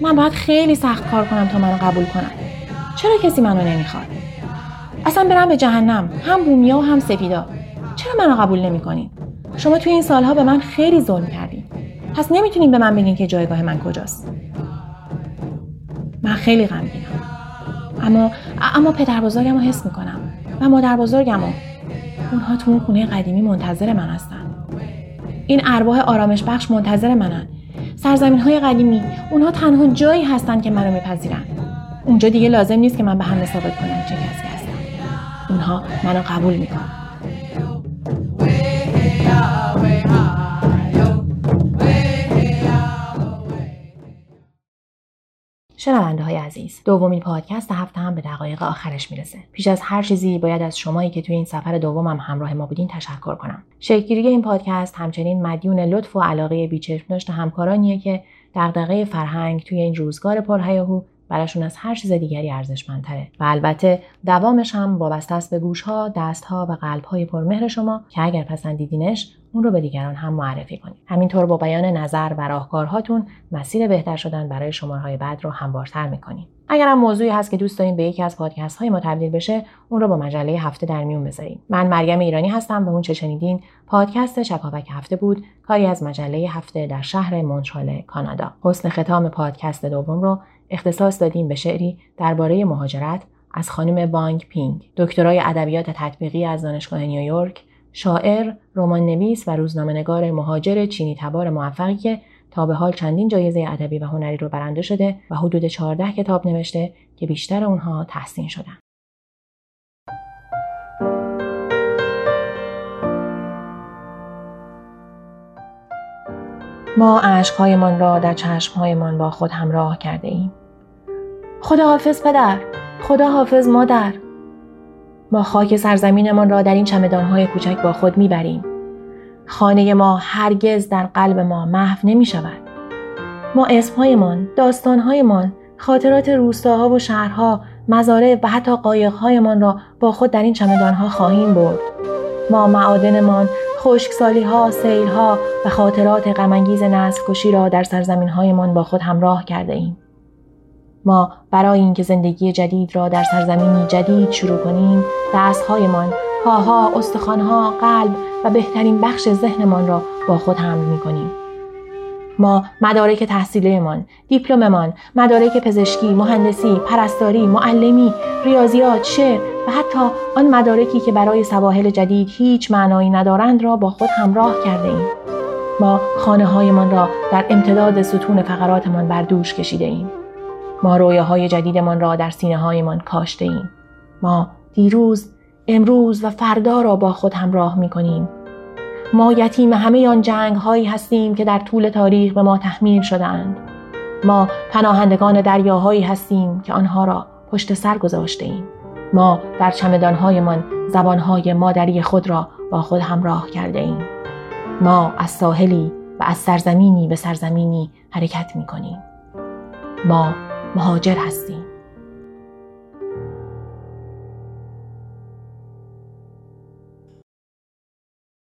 من باید خیلی سخت کار کنم تا منو قبول کنم چرا کسی منو نمی‌خواد؟ اصلا برم به جهنم. هم بومیا و هم سفیدا چرا منو قبول نمی‌کنین شما توی این سالها به من خیلی ظلم کردین پس نمی‌تونین به من بگین که جایگاه من کجاست. من خیلی غمگینم. اما اما پدر بزرگم رو حس می‌کنم. و مادر بزرگم رو. اونها تو اون خونه قدیمی منتظر من هستن. این ارواح آرامش بخش منتظر منن. سرزمین های قدیمی اونها تنها جایی هستن که منو میپذیرن. اونجا دیگه لازم نیست که من به همه ثابت کنم چه کسی هستم. اونها منو قبول می‌کنن. شنونده های عزیز دومین پادکست هفته هم به دقایق آخرش می‌رسه. پیش از هر چیزی باید از شمایی که توی این سفر دومم هم همراه ما بودین تشکر کنم. شکلگیری این پادکست همچنین مدیون لطف و علاقه بیچشم داشت همکارانیه که دغدغه فرهنگ توی این روزگار پرهیاهو براشون از هر چیز دیگری ارزشمندتره. و البته دوامش هم وابسته است به گوشها دستها و قلبهای پرمهر شما که اگر پسندیدینش اون رو به دیگران هم معرفی کنید. همینطور با بیان نظر و راهکارهاتون مسیر بهتر شدن برای شمارهای بعد رو هموارتر می‌کنیم اگر هم موضوعی هست که دوست دارین به یکی از پادکست های ما تبدیل بشه اون رو با مجله هفته در میون بذارین. من مریم ایرانی هستم و اون چه شنیدین پادکست شکاوک هفته بود کاری از مجله هفته در شهر مونترال کانادا. حسن ختام پادکست دوم رو اختصاص دادیم به شعری درباره مهاجرت از خانم وانگ پینگ. دکترای ادبیات تطبیقی از دانشگاه نیویورک شاعر، رمان نویس و روزنامه‌نگار مهاجر چینی تبار موفقی که به حال چندین جایزه ادبی و هنری رو برنده شده و حدود 14 کتاب نوشته که بیشتر اونها تحسین شدن. ما عشقهایمان را در چشمهایمان با خود همراه کرده ایم. خدا حافظ پدر، خدا حافظ مادر، ما خاک سرزمینمان را در این چمدانهای کوچک با خود می‌بریم. خانه ما هرگز در قلب ما محو نمی شود. ما اسمهایمان، داستانهایمان، خاطرات روستاها و شهرها، مزارع و حتی قایقهایمان را با خود در این چمدانها خواهیم برد. ما معادنمان، خشکسالی ها، سیل ها و خاطرات غمانگیز نسل کشی را در سرزمین با خود همراه کرده ایم. ما برای اینکه زندگی جدید را در سرزمینی جدید شروع کنیم دستهایمان پاها استخوانها قلب و بهترین بخش ذهنمان را با خود حمل می کنیم. ما مدارک تحصیلیمان، دیپلممان، مدارک پزشکی، مهندسی، پرستاری، معلمی، ریاضیات، شعر و حتی آن مدارکی که برای سواحل جدید هیچ معنایی ندارند را با خود همراه کرده ایم. ما خانه هایمان را در امتداد ستون فقراتمان بر دوش کشیده ایم. ما رویاهای جدیدمان را در سینه هایمان کاشته ایم. ما دیروز، امروز و فردا را با خود همراه می کنیم. ما یتیم همه آن جنگ هایی هستیم که در طول تاریخ به ما تحمیل شدند ما پناهندگان دریاهایی هستیم که آنها را پشت سر گذاشته ایم ما در چمدانهایمان زبانهای مادری خود را با خود همراه کرده ایم ما از ساحلی و از سرزمینی به سرزمینی حرکت می کنیم ما مهاجر هستیم.